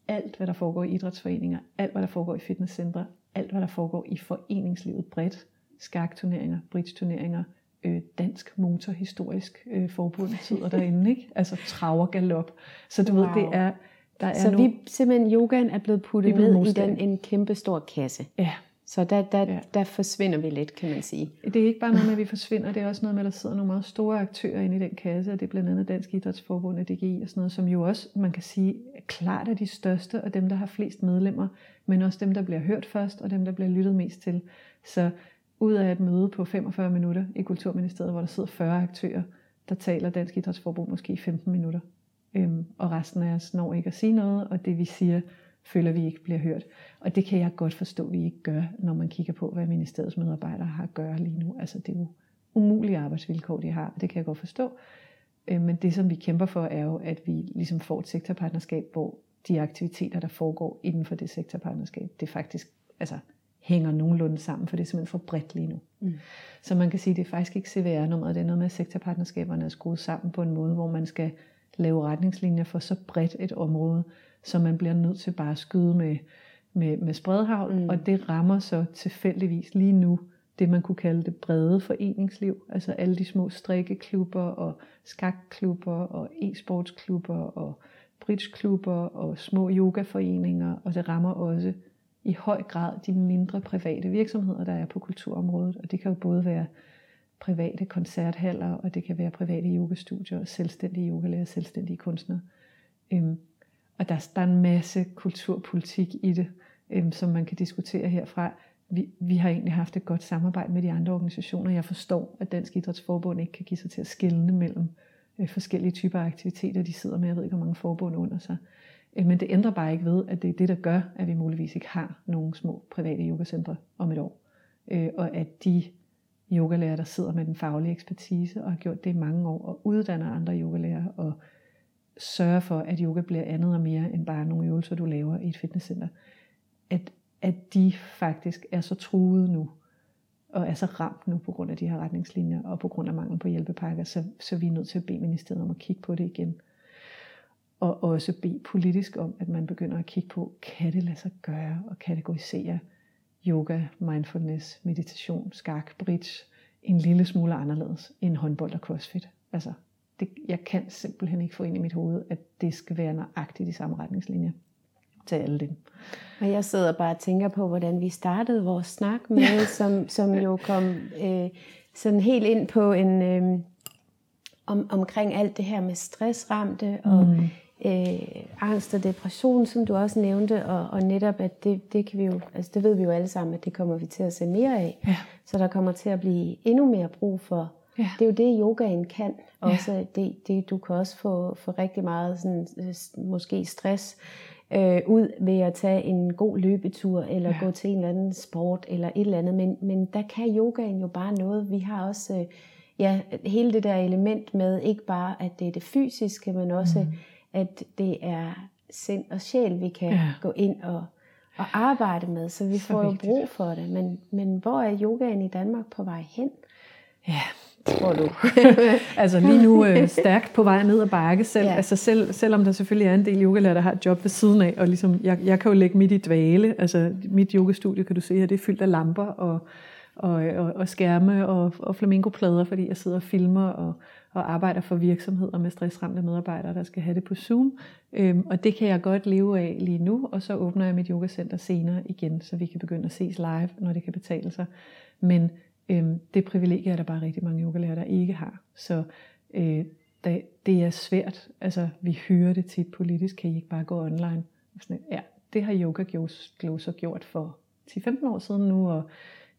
Alt, hvad der foregår i idrætsforeninger, alt, hvad der foregår i fitnesscentre, alt, hvad der foregår i foreningslivet bredt, skakturneringer, bridge-turneringer, øh, Dansk Motorhistorisk øh, Forbund sidder derinde, ikke? Altså traver galop. Så du wow. ved, det er... Der er så nogle, vi simpelthen, yogaen er blevet puttet ned i den, en kæmpe stor kasse. Ja. Så der, der, ja. der forsvinder vi lidt, kan man sige. Det er ikke bare noget med, at vi forsvinder, det er også noget med, at der sidder nogle meget store aktører inde i den kasse, og det er blandt andet Dansk Idrætsforbund og DGI og sådan noget, som jo også, man kan sige, klart er de største, og dem, der har flest medlemmer, men også dem, der bliver hørt først, og dem, der bliver lyttet mest til. Så ud af et møde på 45 minutter i Kulturministeriet, hvor der sidder 40 aktører, der taler Dansk Idrætsforbund måske i 15 minutter. Øhm, og resten af os når ikke at sige noget, og det vi siger, føler vi ikke bliver hørt. Og det kan jeg godt forstå, at vi ikke gør, når man kigger på, hvad ministeriets medarbejdere har at gøre lige nu. Altså det er jo umulige arbejdsvilkår, de har, og det kan jeg godt forstå. Øhm, men det, som vi kæmper for, er jo, at vi ligesom får et sektorpartnerskab, hvor de aktiviteter, der foregår inden for det sektorpartnerskab, det faktisk altså, hænger nogenlunde sammen, for det er simpelthen for bredt lige nu. Mm. Så man kan sige, at det er faktisk ikke CVR-nummeret, det er noget med, at sektorpartnerskaberne er skruet sammen på en måde, hvor man skal lave retningslinjer for så bredt et område, så man bliver nødt til bare at skyde med, med, med spredhavl, mm. og det rammer så tilfældigvis lige nu det, man kunne kalde det brede foreningsliv, altså alle de små strikkeklubber og skakklubber og e-sportsklubber og bridgeklubber og små yogaforeninger, og det rammer også i høj grad de mindre private virksomheder, der er på kulturområdet. Og det kan jo både være private koncerthaller, og det kan være private yogastudier, selvstændige yogalærer, selvstændige kunstnere. Øhm, og der, der er en masse kulturpolitik i det, øhm, som man kan diskutere herfra. Vi, vi har egentlig haft et godt samarbejde med de andre organisationer. Jeg forstår, at Dansk Idrætsforbund ikke kan give sig til at skille mellem øh, forskellige typer af aktiviteter, de sidder med. Jeg ved ikke, hvor mange forbund under sig. Øh, men det ændrer bare ikke ved, at det er det, der gør, at vi muligvis ikke har nogle små private yogacentre om et år. Øh, og at de yogalærer, der sidder med den faglige ekspertise og har gjort det i mange år, og uddanner andre yogalærer og sørger for, at yoga bliver andet og mere end bare nogle øvelser, du laver i et fitnesscenter, at, at de faktisk er så truet nu, og er så ramt nu på grund af de her retningslinjer, og på grund af mangel på hjælpepakker, så, så vi er nødt til at bede ministeriet om at kigge på det igen og også bede politisk om, at man begynder at kigge på, kan det lade sig gøre og kategorisere yoga, mindfulness, meditation, skak, bridge en lille smule anderledes end håndbold og crossfit. Altså, det, jeg kan simpelthen ikke få ind i mit hoved, at det skal være nøjagtigt de samme retningslinjer til alle dem. Og jeg sidder bare og tænker på, hvordan vi startede vores snak med, ja. som, som jo kom øh, sådan helt ind på en øh, om, omkring alt det her med stressramte og mm øh, angst og depression, som du også nævnte, og, og netop, at det, det kan vi jo, altså det ved vi jo alle sammen, at det kommer vi til at se mere af. Ja. Så der kommer til at blive endnu mere brug for, ja. det er jo det, yogaen kan. Også ja. det, det, du kan også få, få rigtig meget sådan, øh, måske stress øh, ud ved at tage en god løbetur, eller ja. gå til en eller anden sport, eller et eller andet. Men, men der kan yogaen jo bare noget. Vi har også øh, ja, hele det der element med, ikke bare at det er det fysiske, men også mm at det er sind og sjæl, vi kan ja. gå ind og, og arbejde med, så vi så får vigtigt. jo brug for det. Men, men hvor er yogaen i Danmark på vej hen? Ja, tror du? altså lige nu øh, stærkt på vej ned ad bakke, selv, Ja. altså selv, selvom der selvfølgelig er en del yogalærer, der har et job ved siden af, og ligesom, jeg, jeg kan jo lægge midt i dvale, altså mit yogastudie, kan du se her, det er fyldt af lamper og, og, og, og skærme og, og flamingoplader, fordi jeg sidder og filmer og, og arbejder for virksomheder med stressramte medarbejdere, der skal have det på Zoom. Øhm, og det kan jeg godt leve af lige nu, og så åbner jeg mit yogacenter senere igen, så vi kan begynde at ses live, når det kan betale sig. Men øhm, det privilegie er der bare rigtig mange yogalærer, der ikke har. Så øh, det, det er svært. Altså, vi hører det tit politisk, kan I ikke bare gå online? Sådan, ja, det har Yoga Glow gjort for 10-15 år siden nu, og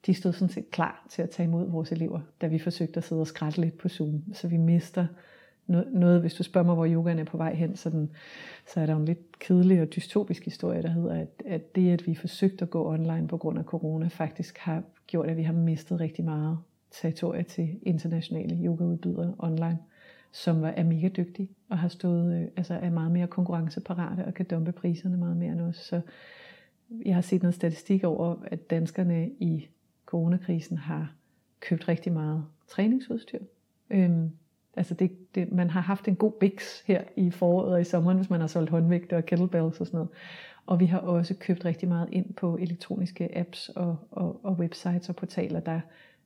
de stod sådan set klar til at tage imod vores elever, da vi forsøgte at sidde og skrætte lidt på Zoom. Så vi mister noget, noget hvis du spørger mig, hvor yogaen er på vej hen, så, den, så er der en lidt kedelig og dystopisk historie, der hedder, at, at det, at vi forsøgte at gå online på grund af corona, faktisk har gjort, at vi har mistet rigtig meget territorie til internationale yogaudbydere online, som er mega dygtige og har stået, øh, altså er meget mere konkurrenceparate og kan dumpe priserne meget mere end os. Så jeg har set noget statistik over, at danskerne i coronakrisen har købt rigtig meget træningsudstyr. Øhm, altså det, det, man har haft en god biks her i foråret og i sommeren, hvis man har solgt håndvægte og kettlebells og sådan noget. Og vi har også købt rigtig meget ind på elektroniske apps og, og, og websites og portaler, der,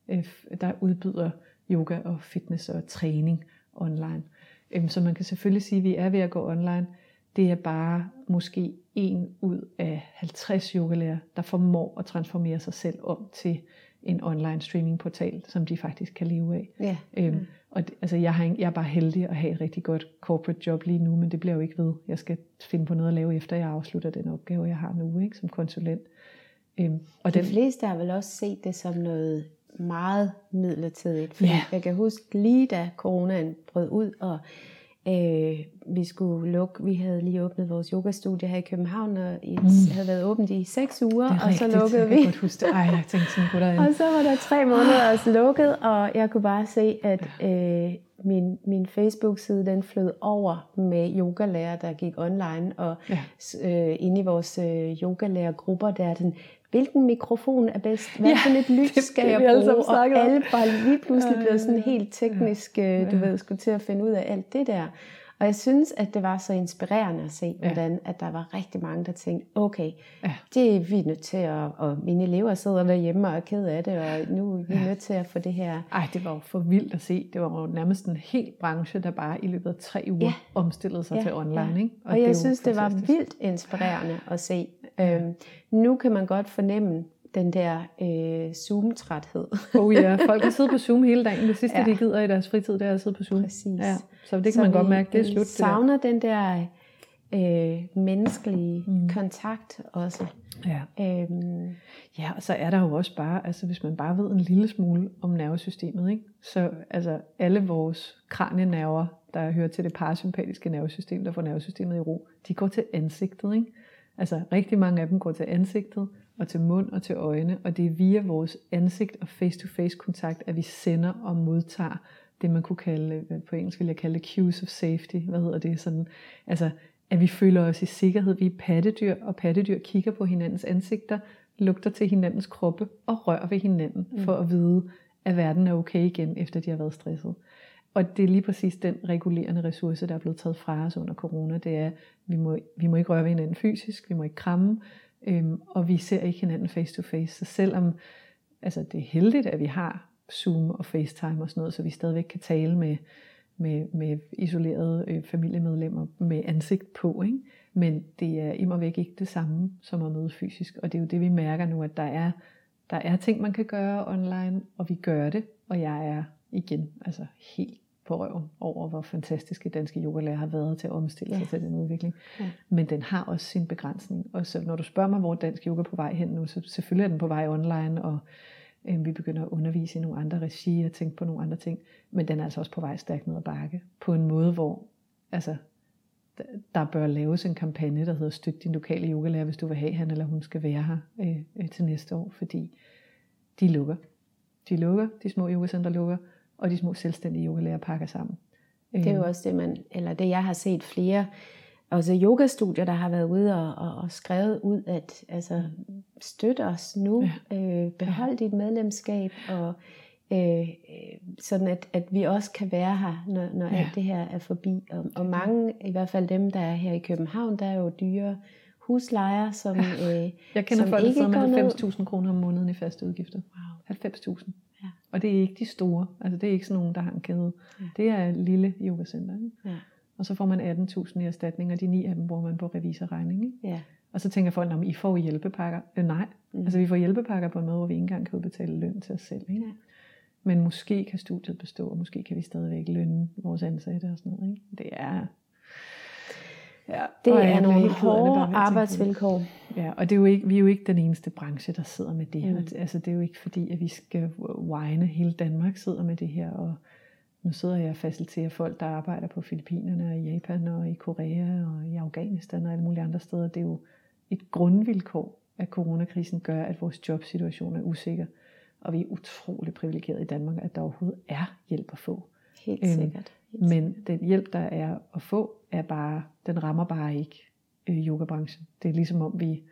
øh, der udbyder yoga og fitness og træning online. Øhm, så man kan selvfølgelig sige, at vi er ved at gå online. Det er bare måske en ud af 50 yogalærer, der formår at transformere sig selv om til en online streamingportal, som de faktisk kan leve af. Ja. Øhm, og det, altså jeg, har, jeg er bare heldig at have et rigtig godt corporate job lige nu, men det bliver jo ikke ved. Jeg skal finde på noget at lave, efter jeg afslutter den opgave, jeg har nu ikke, som konsulent. Øhm, og De den, fleste har vel også set det som noget meget midlertidigt. Fordi Ja. Jeg kan huske lige da coronaen brød ud, og øh, vi skulle lukke, vi havde lige åbnet vores yogastudie her i København, og i, mm. havde været åbent i seks uger, er og så rigtigt, lukkede jeg vi. godt huske det. Ej, jeg tænkte sådan på dig. Og så var der tre måneder også lukket, og jeg kunne bare se, at øh, min, min Facebook-side, den flød over med yogalærer, der gik online, og Ja. ja. øh, inde i vores øh, yogalærergrupper, der er den, hvilken mikrofon er bedst, hvad Ja, for et lys skal det jeg vi alle bruge, og alle bare lige pludselig Ja, blev ja, sådan ja. helt teknisk, øh, du Ja. ved, skulle til at finde ud af alt det der. Og jeg synes, at det var så inspirerende at se, Ja. hvordan at der var rigtig mange, der tænkte, okay, Ja. det er vi nødt til at, og mine elever sidder derhjemme og er ked af det, og nu er vi Ja. nødt til at få det her. Ej, det var jo for vildt at se. Det var jo nærmest en hel branche, der bare i løbet af tre uger Ja. omstillede sig Ja, til online. ja. Ikke? Og, og det jeg jo synes, det var vildt inspirerende at se. Øhm, nu kan man godt fornemme den der øh, Zoom-træthed. Oh ja, folk har siddet på Zoom hele dagen. Det sidste, ja. De gider i deres fritid, det er at sidde på Zoom. Præcis. Ja, så det kan man godt vi- mærke, det er vi slut. Det der. savner den der øh, menneskelige mm. kontakt også. Ja. Øhm, ja, og så er der jo også bare, altså hvis man bare ved en lille smule om nervesystemet, ikke? så altså alle vores kranienerver, der hører til det parasympatiske nervesystem, der får nervesystemet i ro, de går til ansigtet. Ikke? Altså rigtig mange af dem går til ansigtet, og til mund og til øjne, og det er via vores ansigt og face-to-face kontakt, at vi sender og modtager det, man kunne kalde, på engelsk vil jeg kalde det cues of safety, hvad hedder det, sådan, altså at vi føler os i sikkerhed. Vi er pattedyr, og pattedyr kigger på hinandens ansigter, lugter til hinandens kroppe og rører ved hinanden, mm. for at vide, at verden er okay igen, efter de har været stresset. Og det er lige præcis den regulerende ressource, der er blevet taget fra os under corona. Det er, vi må, vi må ikke røre ved hinanden fysisk, vi må ikke kramme, øhm, og vi ser ikke hinanden face to face. Så selvom altså det er heldigt, at vi har Zoom og FaceTime og sådan noget, så vi stadigvæk kan tale med, med, med isolerede øh, familiemedlemmer med ansigt på. Ikke? Men det er imod væk ikke det samme som at møde fysisk. Og det er jo det, vi mærker nu, at der er, der er ting, man kan gøre online, og vi gør det. Og jeg er igen altså helt på røven over, hvor fantastiske danske yogalærer har været til at omstille sig Ja. til den udvikling. Ja. Men den har også sin begrænsning. Og så når du spørger mig, hvor dansk yoga er på vej hen nu, så selvfølgelig er den på vej online, og øh, vi begynder at undervise i nogle andre regi og tænke på nogle andre ting. Men den er altså også på vej stærkt ned ad bakke. På en måde, hvor altså, der- bør laves en kampagne, der hedder Støt din lokale yogalærer, hvis du vil have, han eller hun skal være her øh, øh, til næste år, fordi de lukker. De lukker, de små yogacenter lukker, og de små selvstændige yogalærer pakker sammen. Det er jo Øhm, også det, man, eller det jeg har set flere, også yogastudier, der har været ude og, og, og skrevet ud, at altså, støt os nu, ja. øh, behold dit medlemskab, og Øh, sådan at, at vi også kan være her, når, når ja. alt det her er forbi. Og, og mange, i hvert fald dem, der er her i København, der er jo dyre huslejer, som øh, Jeg kender som folk, der ikke sidder går med ned. 90.000 kroner om måneden i faste udgifter. Wow. 90.000. Ja. Og det er ikke de store. Altså det er ikke sådan nogen, der har en kæde. Ja. Det er et lille yogacenter. Ikke? Ja. Og så får man 18.000 i erstatning, og de ni af dem bruger man på revisorregning. Ikke? Ja. Og så tænker folk, at I får hjælpepakker. Øh, nej, Mm. mm. altså vi får hjælpepakker på en måde, hvor vi ikke engang kan udbetale løn til os selv. Ikke? Ja. Men måske kan studiet bestå, og måske kan vi stadigvæk lønne vores ansatte og sådan noget. Ikke? Det er... Ja, Det og er nogle hårde arbejdsvilkår. Ja, og det er jo ikke, vi er jo ikke den eneste branche, der sidder med det her. Mm. Altså, det er jo ikke fordi, at vi skal whine. Hele Danmark sidder med det her, og nu sidder jeg og faciliterer folk, der arbejder på Filippinerne, og i Japan, og i Korea, og i Afghanistan, og alle mulige andre steder. Det er jo et grundvilkår, at coronakrisen gør, at vores jobsituation er usikker. Og vi er utrolig privilegerede i Danmark, at der overhovedet er hjælp at få. Helt Øhm, sikkert. Helt Men den hjælp, der er at få, er bare, den rammer bare ikke øh, yogabranchen. Det er ligesom om vi,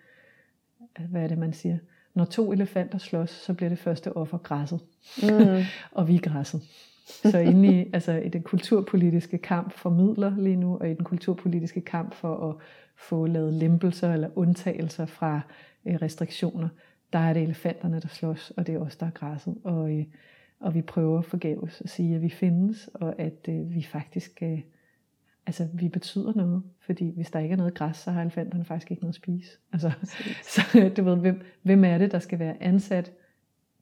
hvad er det man siger, når to elefanter slås, så bliver det første offer græsset, Mm. og vi er græsset. Så inde i, altså, i den kulturpolitiske kamp for midler lige nu, og i den kulturpolitiske kamp for at få lavet lempelser eller undtagelser fra øh, restriktioner, der er det elefanterne, der slås, og det er os, der er græsset. Og, øh, og vi prøver forgæves at sige, at vi findes, og at øh, vi faktisk øh, altså, vi betyder noget. Fordi hvis der ikke er noget græs, så har elefanterne faktisk ikke noget at spise. Altså, så du ved, hvem, hvem er det, der skal være ansat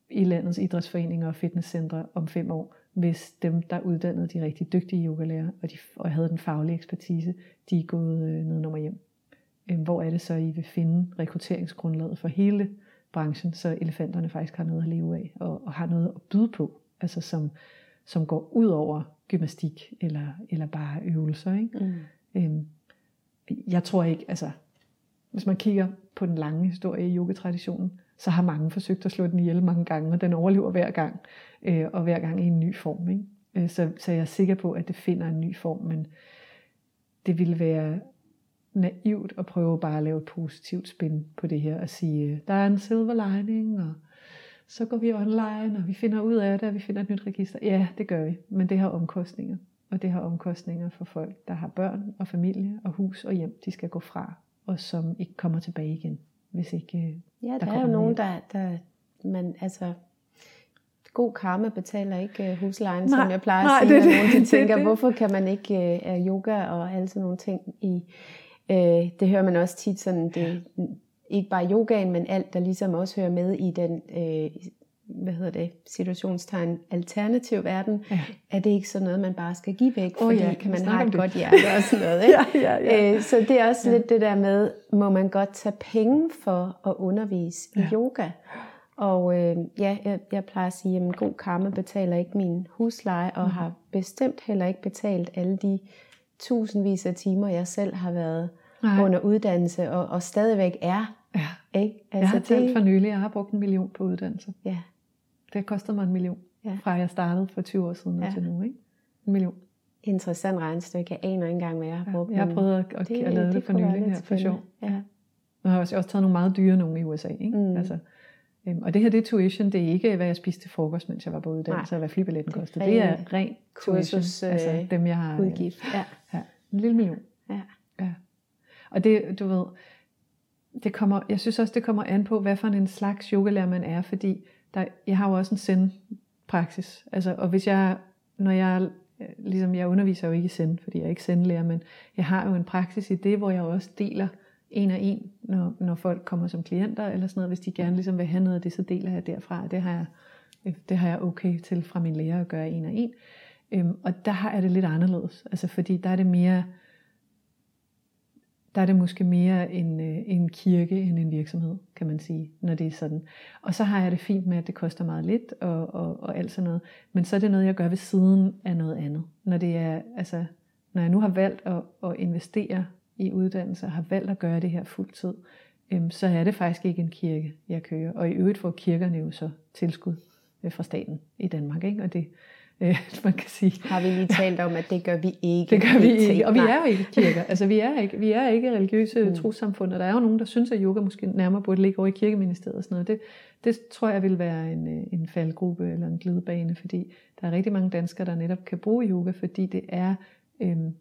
i landets idrætsforeninger og fitnesscentre om fem år, hvis dem, der uddannede de rigtig dygtige yogalærer, og, de, og havde den faglige ekspertise, de er gået øh, nedenom og hjem. Øh, hvor er det så, I vil finde rekrutteringsgrundlaget for hele branchen, så elefanterne faktisk har noget at leve af, og, og har noget at byde på, altså som, som går ud over gymnastik eller, eller bare øvelser. Ikke? Mm. Øhm, jeg tror ikke, altså, hvis man kigger på den lange historie i yogatraditionen, så har mange forsøgt at slå den ihjel mange gange, og den overlever hver gang, øh, og hver gang i en ny form. Ikke? Øh, så, så jeg er sikker på, at det finder en ny form, men det ville være naivt at prøve bare at lave et positivt spin på det her, og sige, øh, der er en silver lining, og så går vi online, og vi finder ud af det, og vi finder et nyt register. Ja, det gør vi, men det har omkostninger. Og det har omkostninger for folk, der har børn og familie og hus og hjem, de skal gå fra, og som ikke kommer tilbage igen, hvis ikke... øh, Ja, der, Der er jo nogen, der, der man, altså, god karma betaler ikke øh, huslejen, Nej, som jeg plejer nej, at sige, det når det, nogen de det er tænker, det. hvorfor kan man ikke øh, yoga og alle sådan nogle ting i, øh, det hører man også tit sådan, det ikke bare yogaen, men alt, der ligesom også hører med i den, øh, hvad hedder det, situationstegn, alternativ verden, Ja. er det ikke sådan noget, man bare skal give væk, Åh fordi ja, kan man har et det? godt hjerte og sådan noget. Ikke? ja, ja, Øh, så det er også Ja. lidt det der med, må man godt tage penge for at undervise i Ja. yoga? Og øh, ja, jeg, jeg plejer at sige, at god karma betaler ikke min husleje, og Mhm. har bestemt heller ikke betalt alle de tusindvis af timer, jeg selv har været Nej. under uddannelse, og, og stadigvæk er. ja. Ikke? Jeg har talt for nylig, jeg har brugt en million på uddannelse. ja, Det har kostet mig en million, Ja. fra jeg startede for 20 år siden Ja. ja. til nu. Ikke? En million. interessant regnestykke. Jeg aner ikke engang, hvad jeg har brugt. Jeg har prøvet at, at, at lave det, for kunne være nylig her for sjov. Ja. Nu har jeg også, også taget nogle meget dyre nogle i USA. Ikke? Mm. Altså, øhm, og det her, det er tuition. Det er ikke, hvad jeg spiste til frokost, mens jeg var på uddannelse, og hvad flybilletten Det kostede. Det er ren kursus, tuition. altså øh, dem, jeg har... Udgift. Ja. Ja, en lille million. Ja. Og det, du ved, det kommer, jeg synes også, det kommer an på, hvad for en slags yogalærer man er, fordi der, jeg har jo også en zen-praksis. Altså, og hvis jeg, når jeg, ligesom jeg underviser jo ikke i zen, fordi jeg er ikke zen-lærer, men jeg har jo en praksis i det, hvor jeg også deler en og en, når, når folk kommer som klienter eller sådan noget. Hvis de gerne ligesom vil have noget af det, så deler jeg derfra. Det har jeg, det har jeg okay til fra min lærer at gøre en og en. Øhm, og der har jeg det lidt anderledes, altså fordi der er det mere, der er det måske mere en, øh, en kirke end en virksomhed, kan man sige, når det er sådan. Og så har jeg det fint med, at det koster meget lidt og, og, og alt sådan noget. Men så er det noget, jeg gør ved siden af noget andet. Når, det er, altså, når jeg nu har valgt at, at investere i uddannelse, og har valgt at gøre det her fuldtid, øhm, så er det faktisk ikke en kirke, jeg kører. Og i øvrigt får kirkerne jo så tilskud øh, fra staten i Danmark. Ikke? Og det, Øh, man kan sige. Har vi lige talt om, at det gør vi ikke. Det gør vi ikke, og vi er jo ikke kirker. Altså vi er ikke, vi er ikke religiøse mm. trosamfund, og der er jo nogen, der synes, at yoga måske nærmere burde ligge over i kirkeministeriet og sådan noget. Det, det tror jeg vil være en, øh, en faldgruppe eller en glidebane, fordi der er rigtig mange danskere, der netop kan bruge yoga, fordi det er øhm,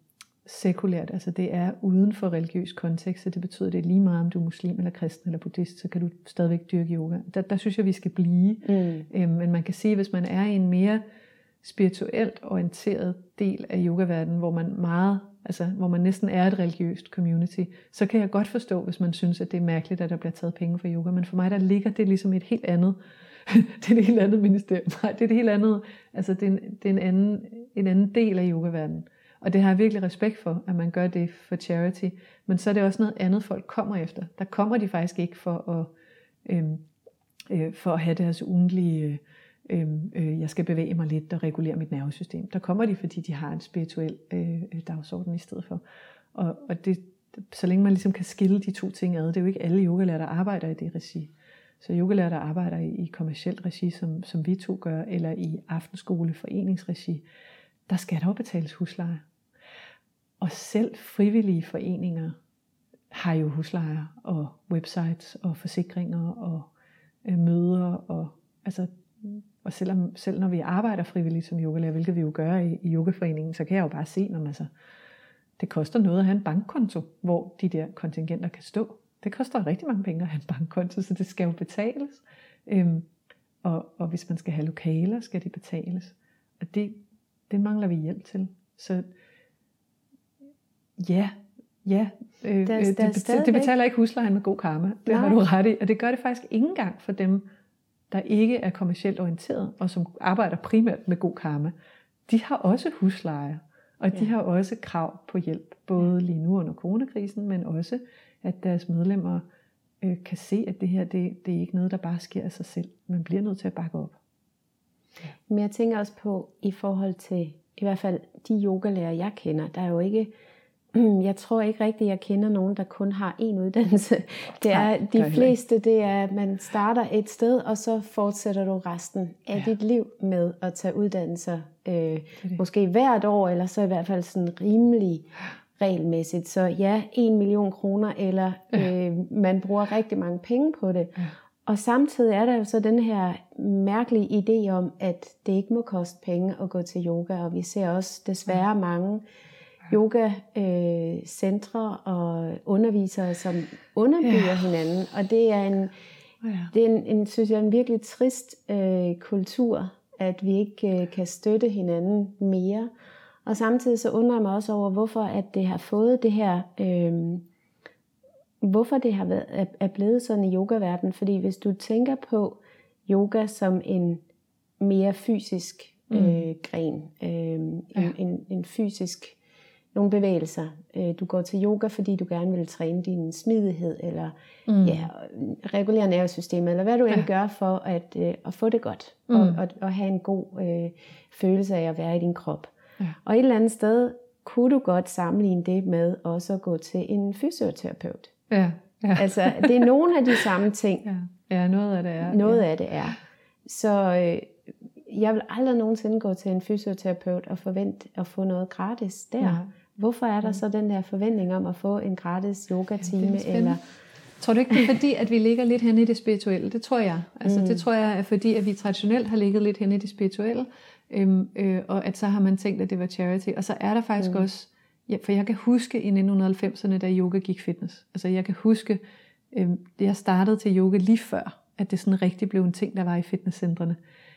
sekulært, altså det er uden for religiøs kontekst, så det betyder, at det er lige meget, om du er muslim eller kristen eller buddhist, så kan du stadigvæk dyrke yoga. Der, der synes jeg, vi skal blive. Mm. Øhm, men man kan sige, hvis man er i en mere spirituelt orienteret del af yogaverdenen, hvor man meget, altså hvor man næsten er et religiøst community, så kan jeg godt forstå, hvis man synes, at det er mærkeligt, at der bliver taget penge for yoga. Men for mig, der ligger det ligesom et helt andet, det er et helt andet ministerium. Nej, det er et helt andet, altså det er en, det er en, anden, en anden del af yogaverdenen. Og det har jeg virkelig respekt for, at man gør det for charity. Men så er det også noget andet, folk kommer efter. Der kommer de faktisk ikke for at, øh, øh, for at have deres ugentlige, øh, øh, øh, jeg skal bevæge mig lidt og regulere mit nervesystem. Der kommer de, fordi de har en spirituel øh, dagsorden i stedet for. Og, og det, så længe man ligesom kan skille de to ting ad, det er jo ikke alle yogalærer, der arbejder i det regi. Så yogalærer, der arbejder i, i kommersielt regi, som, som vi to gør, eller i aftenskole, foreningsregi, der skal der jo betales husleje. Og selv frivillige foreninger har jo huslejer og websites og forsikringer og øh, møder. Og, altså, og selvom, selv når vi arbejder frivilligt som yogalærer, hvilket vi jo gør i, i yogaforeningen, så kan jeg jo bare se, når altså, det koster noget at have en bankkonto, hvor de der kontingenter kan stå. Det koster rigtig mange penge at have en bankkonto, så det skal jo betales. Øhm, og, og hvis man skal have lokaler, skal det betales. Og det, det mangler vi hjælp til. Så Ja, ja. Øh, der, øh, der det, det betaler ikke huslejen med god karma. Det Nej. har du ret i. Og det gør det faktisk ikke engang for dem, der ikke er kommercielt orienteret, og som arbejder primært med god karma. De har også husleje, og de ja. har også krav på hjælp, både lige nu under coronakrisen, men også at deres medlemmer øh, kan se, at det her, det, det er ikke noget, der bare sker af sig selv. Man bliver nødt til at bakke op. Men jeg tænker også på, i forhold til i hvert fald de yogalærer, jeg kender, der er jo ikke Jeg tror ikke rigtigt, at jeg kender nogen, der kun har én uddannelse. Det er Nej, de fleste, det er, at man starter et sted, og så fortsætter du resten af ja. dit liv med at tage uddannelser. Øh, det det. Måske hvert år, eller så i hvert fald sådan rimelig regelmæssigt. Så ja, en million kroner, eller øh, man bruger rigtig mange penge på det. Ja. Og samtidig er der jo så den her mærkelige idé om, at det ikke må koste penge at gå til yoga, og vi ser også desværre mange yoga-centre øh, og undervisere, som underbygger ja. hinanden. Og det er en, ja. det er en, en, synes jeg, en virkelig trist øh, kultur, at vi ikke øh, kan støtte hinanden mere. Og samtidig så undrer jeg mig også over, hvorfor at det har fået det her, øh, hvorfor det har været, er blevet sådan i yogaverdenen. Fordi hvis du tænker på yoga som en mere fysisk mm. øh, mm. gren, øh, en, ja. en, en fysisk nogle bevægelser. Øh, du går til yoga, fordi du gerne vil træne din smidighed, eller mm. ja, regulere nervesystemet, eller hvad du end ja. gør for at, øh, at få det godt, mm. og, og, og have en god øh, følelse af at være i din krop. Ja. Og et eller andet sted kunne du godt sammenligne det med også at gå til en fysioterapeut. Ja. Ja. altså, det er nogle af de samme ting. Ja, ja noget af det er. Noget ja. af det er. Så øh, jeg vil aldrig nogensinde gå til en fysioterapeut og forvente at få noget gratis der. Ja. Hvorfor er der mm. så den der forventning om at få en gratis yoga-time? Ja, eller Tror du ikke, det er fordi, at vi ligger lidt hen i det spirituelle? Det tror jeg. Altså, mm. Det tror jeg er fordi, at vi traditionelt har ligget lidt hen i det spirituelle, øhm, øh, og at så har man tænkt, at det var charity. Og så er der faktisk mm. også, ja, for jeg kan huske i 1990'erne, da yoga gik fitness. Altså jeg kan huske, øh, jeg startede til yoga lige før, at det sådan rigtig blev en ting, der var i fitnesscentrene.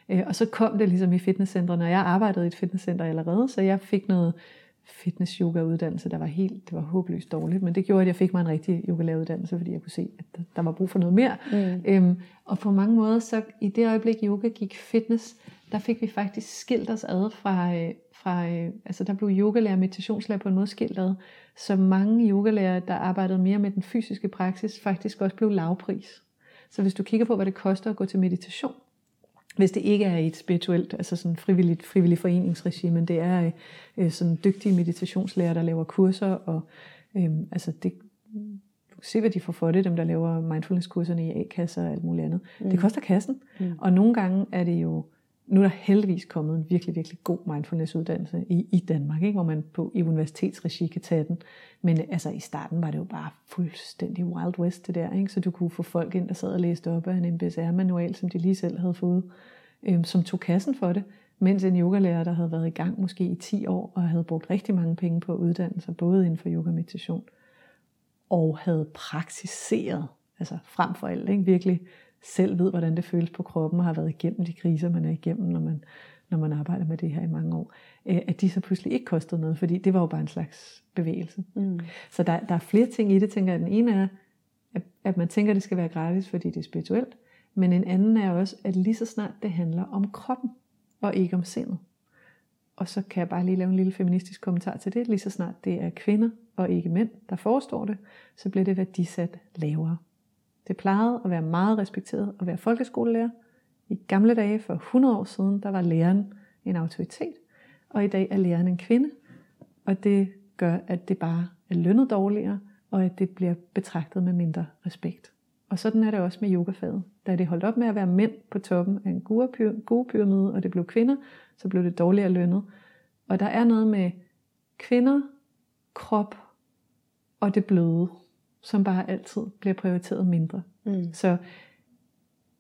Øh, og så kom det ligesom i fitnesscentrene, og jeg arbejdede i et fitnesscenter allerede, så jeg fik noget fitness yoga uddannelse, der var helt, det var håbløst dårligt, men det gjorde, at jeg fik mig en rigtig yoga uddannelse, fordi jeg kunne se, at der var brug for noget mere. Mm. Øhm, og på mange måder, så i det øjeblik yoga gik fitness, der fik vi faktisk skilt os ad fra, øh, fra øh, altså der blev yogalærer og meditationslærer på en måde skilt ad, så mange yogalærer, der arbejdede mere med den fysiske praksis, faktisk også blev lavpris. Så hvis du kigger på, hvad det koster at gå til meditation, hvis det ikke er et spirituelt, altså sådan frivilligt, frivillig foreningsregime, men det er øh, sådan dygtige meditationslærer, der laver kurser, og øh, altså det, se, hvad de får for det, dem der laver mindfulness-kurserne i A-kasser og alt muligt andet. Mm. Det koster kassen, mm. og nogle gange er det jo nu er der heldigvis kommet en virkelig, virkelig god mindfulness-uddannelse i, i Danmark, ikke? hvor man på, i universitetsregi kan tage den. Men øh, altså i starten var det jo bare fuldstændig wild west det der, ikke? så du kunne få folk ind, der sad og læste op af en MBSR-manual, som de lige selv havde fået, øhm, som tog kassen for det, mens en yogalærer, der havde været i gang måske i 10 år, og havde brugt rigtig mange penge på at uddanne sig, både inden for yoga meditation, og havde praktiseret, altså frem for alt, ikke? virkelig selv ved, hvordan det føles på kroppen, og har været igennem de kriser, man er igennem, når man, når man arbejder med det her i mange år, øh, at de så pludselig ikke kostede noget, fordi det var jo bare en slags bevægelse. Mm. Så der, der er flere ting i det, tænker jeg. Den ene er, at, at man tænker, at det skal være gratis, fordi det er spirituelt, men en anden er også, at lige så snart det handler om kroppen, og ikke om sindet. Og så kan jeg bare lige lave en lille feministisk kommentar til det. Lige så snart det er kvinder og ikke mænd, der forestår det, så bliver det værdisat lavere. Det plejede at være meget respekteret at være folkeskolelærer. I gamle dage, for 100 år siden, der var læreren en autoritet, og i dag er læreren en kvinde. Og det gør, at det bare er lønnet dårligere, og at det bliver betragtet med mindre respekt. Og sådan er det også med yogafaget. Da det holdt op med at være mænd på toppen af en gode pyramide, og det blev kvinder, så blev det dårligere lønnet. Og der er noget med kvinder, krop og det bløde som bare altid bliver prioriteret mindre. Mm. Så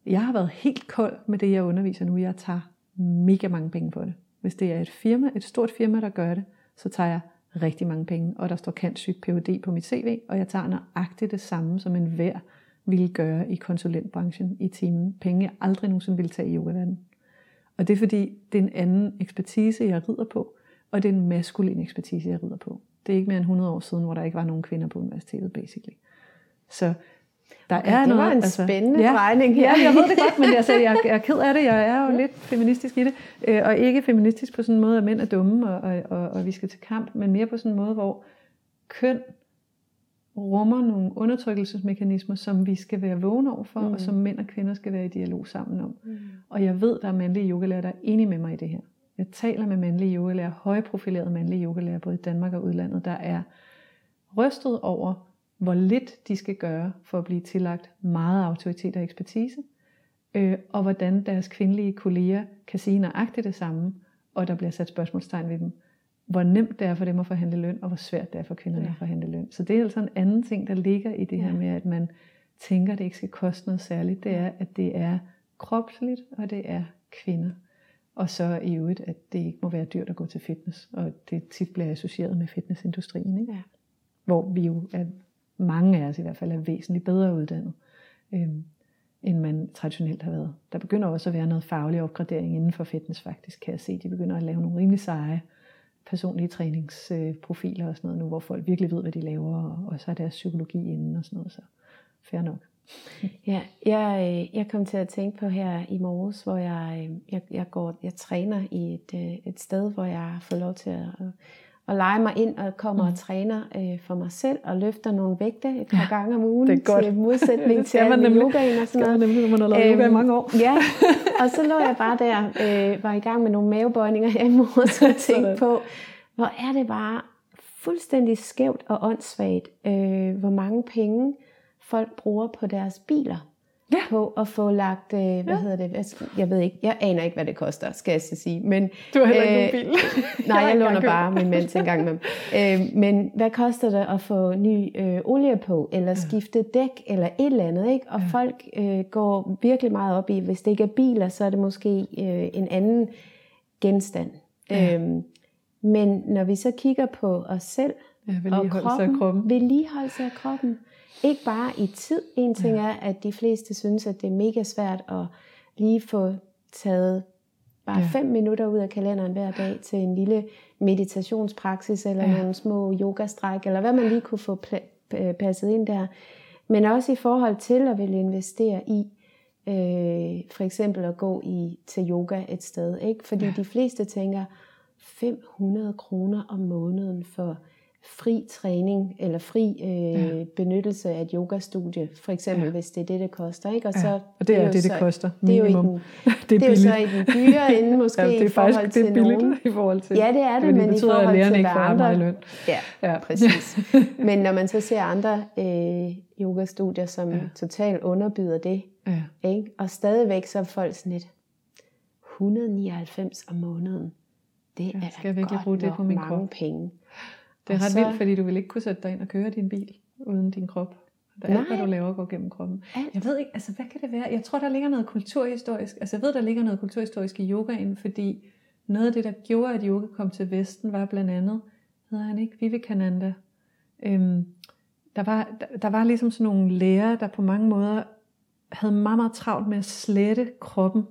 jeg har været helt kold med det, jeg underviser nu. Jeg tager mega mange penge på det. Hvis det er et firma, et stort firma, der gør det, så tager jeg rigtig mange penge, og der står kantsyg PhD på mit CV, og jeg tager nøjagtigt det samme, som en hver ville gøre i konsulentbranchen i timen. Penge, jeg aldrig nogensinde ville tage i yogaverdenen. Og det er fordi, det er en anden ekspertise, jeg rider på, og det er en maskulin ekspertise, jeg rider på. Det er ikke mere end 100 år siden, hvor der ikke var nogen kvinder på universitetet, basically. Så der er det noget, var en altså, spændende ja, drejning her. Ja, jeg ved det godt, men altså, jeg, jeg er ked af det. Jeg er jo lidt feministisk i det. Øh, og ikke feministisk på sådan en måde, at mænd er dumme, og, og, og, og vi skal til kamp, men mere på sådan en måde, hvor køn rummer nogle undertrykkelsesmekanismer, som vi skal være vågne over for, mm. og som mænd og kvinder skal være i dialog sammen om. Mm. Og jeg ved, der er mandlige yogalærer, der er enige med mig i det her. Jeg taler med mandlige yogalærer, højprofilerede mandlige yogalærer, både i Danmark og udlandet, der er rystet over, hvor lidt de skal gøre for at blive tillagt meget autoritet og ekspertise, øh, og hvordan deres kvindelige kolleger kan sige nøjagtigt det samme, og der bliver sat spørgsmålstegn ved dem. Hvor nemt det er for dem at forhandle løn, og hvor svært det er for kvinderne ja. at forhandle løn. Så det er altså en anden ting, der ligger i det ja. her med, at man tænker, at det ikke skal koste noget særligt. Det er, at det er kropsligt, og det er kvinder. Og så i øvrigt, at det ikke må være dyrt at gå til fitness, og det tit bliver associeret med fitnessindustrien, ikke? Ja. hvor vi jo er, mange af os i hvert fald er væsentligt bedre uddannet, øhm, end man traditionelt har været. Der begynder også at være noget faglig opgradering inden for fitness faktisk, kan jeg se. De begynder at lave nogle rimelig seje personlige træningsprofiler og sådan noget nu, hvor folk virkelig ved, hvad de laver, og så er deres psykologi inden og sådan noget, så fair nok. Ja, jeg, øh, jeg kom til at tænke på her i morges, hvor jeg, øh, jeg, jeg, går, jeg træner i et, øh, et sted, hvor jeg har fået lov til at, at lege mig ind og kommer mm. og træner øh, for mig selv og løfter nogle vægte et par ja, gange om ugen det er godt. til modsætning til man nemlig, yogaen og sådan noget. Det nemlig, når man har lavet øhm, yoga i øhm, mange år. ja, og så lå jeg bare der, øh, var i gang med nogle mavebøjninger her i morges og tænkte på, hvor er det bare fuldstændig skævt og åndssvagt, øh, hvor mange penge folk bruger på deres biler. Ja. På at få lagt, øh, hvad ja. hedder det, jeg ved ikke, jeg aner ikke, hvad det koster, skal jeg så sige. Men, du har heller ikke øh, bil. nej, jeg, jeg låner bare min mand til en gang med øh, Men hvad koster det at få ny øh, olie på, eller skifte dæk, eller et eller andet, ikke? Og ja. folk øh, går virkelig meget op i, hvis det ikke er biler, så er det måske øh, en anden genstand. Ja. Øhm, men når vi så kigger på os selv, ja, og kroppen, af kroppen. vedligeholdelse af kroppen, ikke bare i tid. En ting ja. er, at de fleste synes, at det er mega svært at lige få taget bare ja. fem minutter ud af kalenderen hver dag til en lille meditationspraksis, eller ja. nogle små yogastræk, eller hvad man lige kunne få passet ind der. Men også i forhold til at vil investere i, øh, for eksempel at gå i til yoga et sted. Ikke? Fordi ja. de fleste tænker, 500 kroner om måneden for fri træning eller fri øh, ja. benyttelse af et yogastudie, for eksempel ja. hvis det er det, det koster. Ikke? Og, så, ja. og det, det er, det, det koster. Det er, jo i den, det, er det er jo så i den dyre ende måske ja, det er i forhold faktisk, til det er billigt nogen. i forhold til. Ja, det er det, det men betyder, i forhold til ikke andre. Løn. Ja, ja, præcis. men når man så ser andre øh, yogastudier, som ja. totalt underbyder det, ja. ikke? og stadigvæk så er folk sådan lidt, 199 om måneden. Det er skal jeg virkelig godt bruge det på min mange krop? penge. Det er ret så- vildt, fordi du vil ikke kunne sætte dig ind og køre din bil uden din krop. Der er alt, hvad du laver, går gennem kroppen. Alt. Jeg ved ikke, altså hvad kan det være? Jeg tror, der ligger noget kulturhistorisk. Altså jeg ved, der ligger noget kulturhistorisk i yogaen, fordi noget af det, der gjorde, at yoga kom til Vesten, var blandt andet, hedder han ikke, Vivekananda. Øhm, der, var, der, der var ligesom sådan nogle lærere, der på mange måder havde meget, meget travlt med at slette kroppen,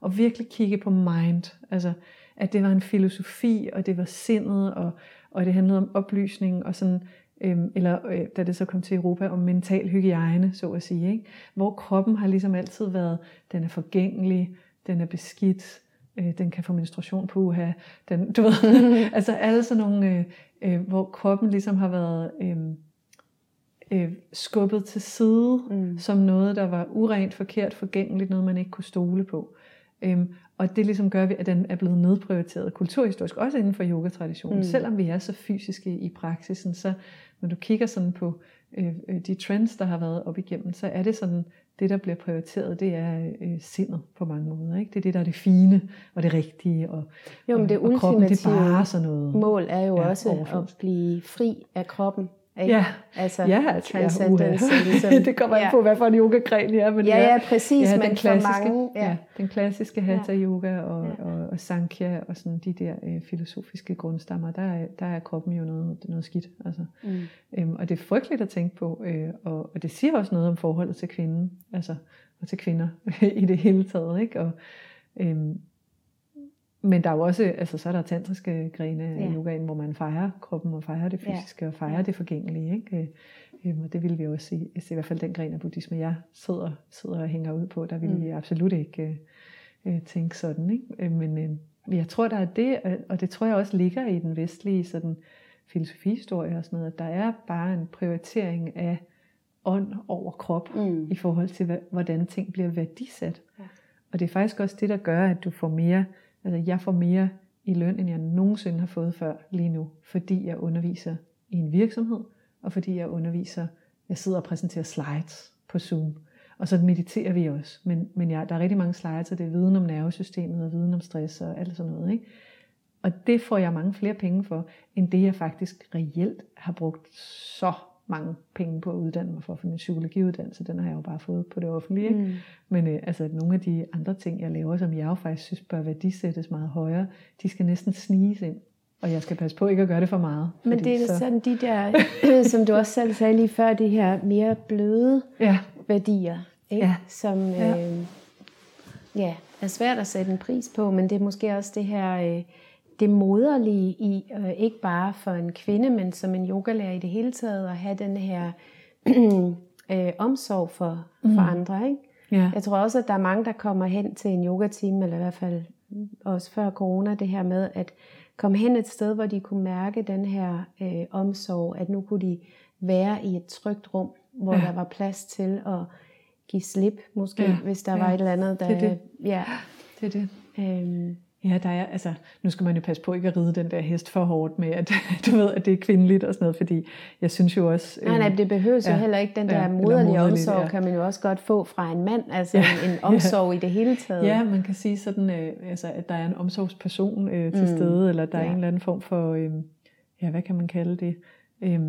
og virkelig kigge på mind. Altså, at det var en filosofi, og det var sindet, og, og det handlede om oplysning, og sådan, øhm, eller øh, da det så kom til Europa, om mental hygiejne, så at sige. Ikke? Hvor kroppen har ligesom altid været, den er forgængelig, den er beskidt, øh, den kan få menstruation på uha, den, du ved, altså alle sådan nogle, øh, øh, hvor kroppen ligesom har været øh, øh, skubbet til side, Mm. som noget, der var urent, forkert, forgængeligt, noget man ikke kunne stole på. Øhm, og det ligesom gør, vi, at den er blevet nedprioriteret kulturhistorisk, også inden for yogatraditionen. Mm. Selvom vi er så fysiske i praksisen, så når du kigger sådan på øh, øh, de trends, der har været op igennem, så er det sådan, det der bliver prioriteret, det er øh, sindet på mange måder. Ikke? Det er det, der er det fine og det rigtige, og, Jo, men det og kroppen, det er bare sådan noget. mål er jo Ja, også overflod. at blive fri af kroppen. Ikke? Ja, altså, ja, altså, transcendence. ja, ligesom, det kommer an på, hvad for en yogagren jeg er. Men Ja, ja, præcis, ja, men den for klassiske, mange, ja. ja. den klassiske hatha yoga og, Ja. og, og sankhya og sådan de der øh, filosofiske grundstammer, der er, der er kroppen jo noget, noget skidt. Altså. Mm. Øhm, og det er frygteligt at tænke på, øh, og, og det siger også noget om forholdet til kvinden, altså, og til kvinder i det hele taget. Ikke? Og, øhm, men der er jo også, altså så er der tantriske grene Ja. yogaen, hvor man fejrer kroppen og fejrer det Ja. fysiske og fejrer Ja. det forgængelige. Ikke? Øh, Øhm, og det vil vi også se, altså i hvert fald den gren af buddhisme, jeg sidder, sidder og hænger ud på, der vil Mm. vi absolut ikke øh, øh, tænke sådan. Ikke? Øh, men øh, jeg tror, der er det, og- det tror jeg også ligger i den vestlige sådan, filosofihistorie og sådan noget, at der er bare en prioritering af ånd over krop Mm. i forhold til, hvordan ting bliver værdisat. Ja. Og det er faktisk også det, der gør, at du får mere, altså jeg får mere i løn, end jeg nogensinde har fået før lige nu, fordi jeg underviser i en virksomhed, og fordi jeg underviser, jeg sidder og præsenterer slides på Zoom. Og så mediterer vi også, men, men ja, der er rigtig mange slides, og det er viden om nervesystemet, og viden om stress og alt sådan noget. Ikke? Og det får jeg mange flere penge for, end det jeg faktisk reelt har brugt så mange penge på at uddanne mig for. For min psykologiuddannelse, den har jeg jo bare fået på det offentlige. Ikke? Mm. Men øh, altså, nogle af de andre ting, jeg laver, som jeg jo faktisk synes bør værdisættes meget højere, de skal næsten sniges ind. Og jeg skal passe på ikke at gøre det for meget. Men det er sådan de der, som du også selv sagde lige før, de her mere bløde Ja, værdier, ikke? Ja. som Ja. øh, ja, er svært at sætte en pris på, men det er måske også det her, øh, det moderlige i, øh, ikke bare for en kvinde, men som en yogalærer i det hele taget, at have den her øh, omsorg for, for Mm. andre. Ikke? ja. Jeg tror også, at der er mange, der kommer hen til en yogatime, eller i hvert fald også før corona, det her med at komme hen et sted, hvor de kunne mærke den her øh, omsorg, at nu kunne de være i et trygt rum, hvor Ja. der var plads til at give slip, måske, Ja, hvis der ja. var et eller andet, der... Det er det. Ja, det er det. øhm, Ja, der er, altså, nu skal man jo passe på ikke at ride den der hest for hårdt med, at du ved, at det er kvindeligt og sådan noget, fordi jeg synes jo også... nej, nej, øhm, det behøves ja, ja, jo heller ikke. Den der ja, moderlige moderligt, omsorg ja. kan man jo også godt få fra en mand, altså Ja, en, en omsorg i det hele taget. Ja, man kan sige sådan, øh, altså, at der er en omsorgsperson øh, til Mm. mm. stede, eller der er Ja. en eller anden form for, øh, ja, hvad kan man kalde det? Øh,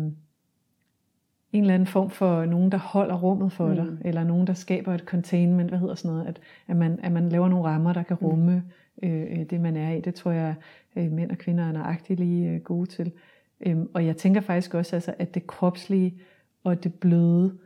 en eller anden form for nogen, der holder rummet for Mm. dig, eller nogen, der skaber et containment, hvad hedder sådan noget, at, at, man, at man laver nogle rammer, der kan Mm. rumme øh, Øh, øh, det, man er i. Det tror jeg, øh, mænd og kvinder er nøjagtigt lige øh, gode til. Øhm, og jeg tænker faktisk også, altså, at det kropslige og det bløde,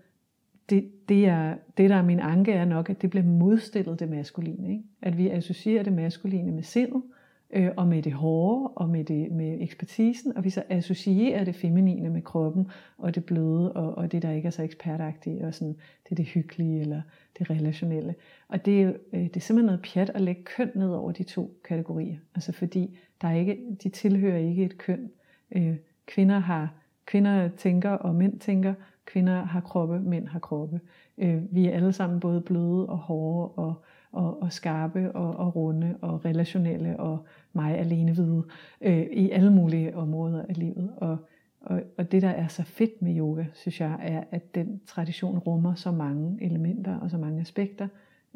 det, det, er, det, der er min anke, er nok, at det bliver modstillet det maskuline. Ikke? At vi associerer det maskuline med sindet, øh, og med det hårde, og med, det, med ekspertisen, og vi så associerer det feminine med kroppen, og det bløde, og, og det, der ikke er så ekspertagtigt, og sådan, det er det hyggelige, eller det relationelle. Og det er, øh, det er simpelthen noget pjat at lægge køn ned over de to kategorier. Altså fordi der er ikke, de tilhører ikke et køn. Øh, kvinder har kvinder tænker, og mænd tænker. Kvinder har kroppe, mænd har kroppe. Øh, vi er alle sammen både bløde og hårde og, og, og skarpe og, og runde og relationelle og mig alene vide øh, i alle mulige områder af livet. Og, og, og det, der er så fedt med yoga, synes jeg, er, at den tradition rummer så mange elementer og så mange aspekter.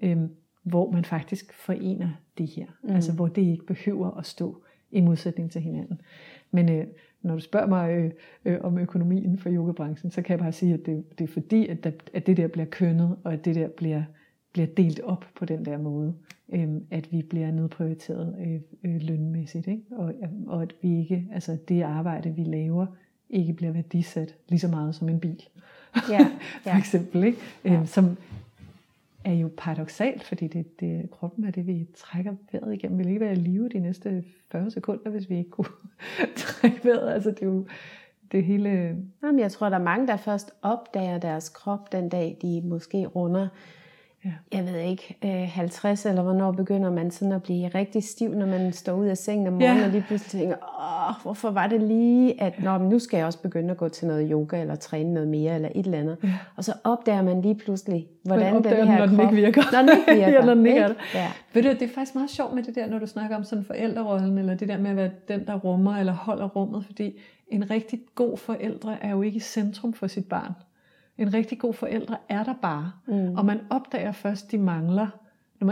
Øhm, hvor man faktisk forener det her. Mm. Altså hvor det ikke behøver at stå i modsætning til hinanden. Men øh, når du spørger mig øh, øh, om økonomien for yogabranchen, så kan jeg bare sige, at det, det er fordi, at, der, at det der bliver kønnet, og at det der bliver, bliver delt op på den der måde, øh, at vi bliver nedprioriteret øh, øh, lønmæssigt, ikke? Og, og at vi ikke, altså det arbejde, vi laver, ikke bliver værdisat lige så meget som en bil. Ja, ja. for eksempel, ikke? Ja. Øh, som er jo paradoxalt, fordi det, det, kroppen er det, vi trækker vejret igennem. Vi vil ikke være i live de næste 40 sekunder, hvis vi ikke kunne trække vejret. Altså det er jo det hele... Jamen, jeg tror, der er mange, der først opdager deres krop den dag, de måske runder ja. jeg ved ikke, øh, 50, eller hvornår begynder man sådan at blive rigtig stiv, når man står ud af sengen om morgenen, ja. og lige pludselig tænker, åh, hvorfor var det lige, at Nå, men nu skal jeg også begynde at gå til noget yoga, eller træne noget mere, eller et eller andet. Ja. Og så opdager man lige pludselig, hvordan man den her når den krop... ikke virker. Når den ikke virker. ja, når den ikke er Ja. Ved du, det er faktisk meget sjovt med det der, når du snakker om sådan forældrerollen, eller det der med at være den, der rummer eller holder rummet, fordi en rigtig god forældre er jo ikke i centrum for sit barn. En rigtig god forældre er der bare. Mm. Og man opdager først, de mangler.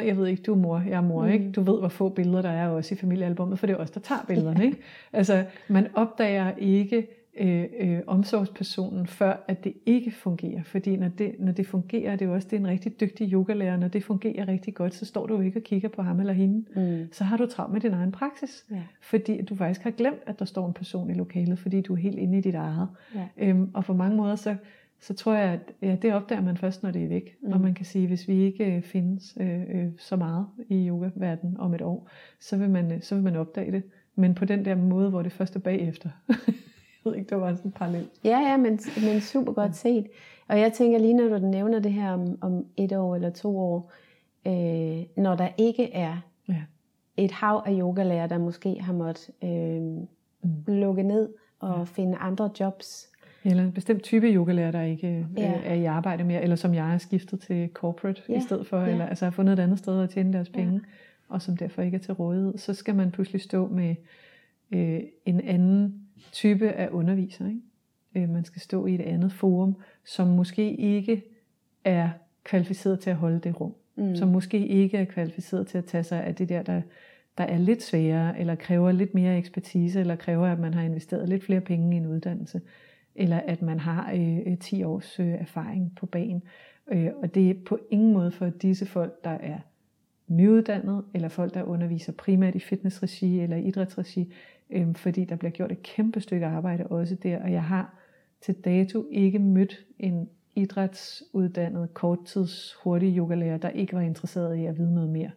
Jeg ved ikke, du er mor, jeg er mor, mm. ikke? Du ved, hvor få billeder der er også i familiealbummet, for det er os, der tager billederne, ikke? Altså, man opdager ikke øh, øh, omsorgspersonen, før at det ikke fungerer. Fordi når det, når det fungerer, det er jo også det er en rigtig dygtig yogalærer, når det fungerer rigtig godt, så står du jo ikke og kigger på ham eller hende. Mm. Så har du travlt med din egen praksis. Ja. Fordi du faktisk har glemt, at der står en person i lokalet, fordi du er helt inde i dit eget. Ja. Øhm, og på mange måder, så så tror jeg, at ja, det opdager man først, når det er væk. Mm. Og man kan sige, at hvis vi ikke øh, findes øh, øh, så meget i yoga-verdenen om et år, så vil, man, øh, så vil man opdage det. Men på den der måde, hvor det først er bagefter. jeg ved ikke, det var sådan en parallel. Ja, ja, men, men super godt set. Og jeg tænker lige, når du nævner det her om, om et år eller to år, øh, når der ikke er ja. et hav af yogalærer, der måske har måttet øh, mm. lukke ned og ja. finde andre jobs, eller en bestemt type yogalærer, der ikke øh, ja. er i arbejde mere, eller som jeg er skiftet til corporate ja. i stedet for, ja. eller altså har fundet et andet sted at tjene deres penge, ja. og som derfor ikke er til rådighed, så skal man pludselig stå med øh, en anden type af underviser. Ikke? Øh, man skal stå i et andet forum, som måske ikke er kvalificeret til at holde det rum. Mm. Som måske ikke er kvalificeret til at tage sig af det der, der, der er lidt sværere, eller kræver lidt mere ekspertise, eller kræver, at man har investeret lidt flere penge i en uddannelse eller at man har øh, 10 års øh, erfaring på banen. Øh, og det er på ingen måde for disse folk, der er nyuddannet, eller folk, der underviser primært i fitnessregi eller idrætsregi, øh, fordi der bliver gjort et kæmpe stykke arbejde også der, og jeg har til dato ikke mødt en idrætsuddannet, korttids, hurtig yogalærer, der ikke var interesseret i at vide noget mere.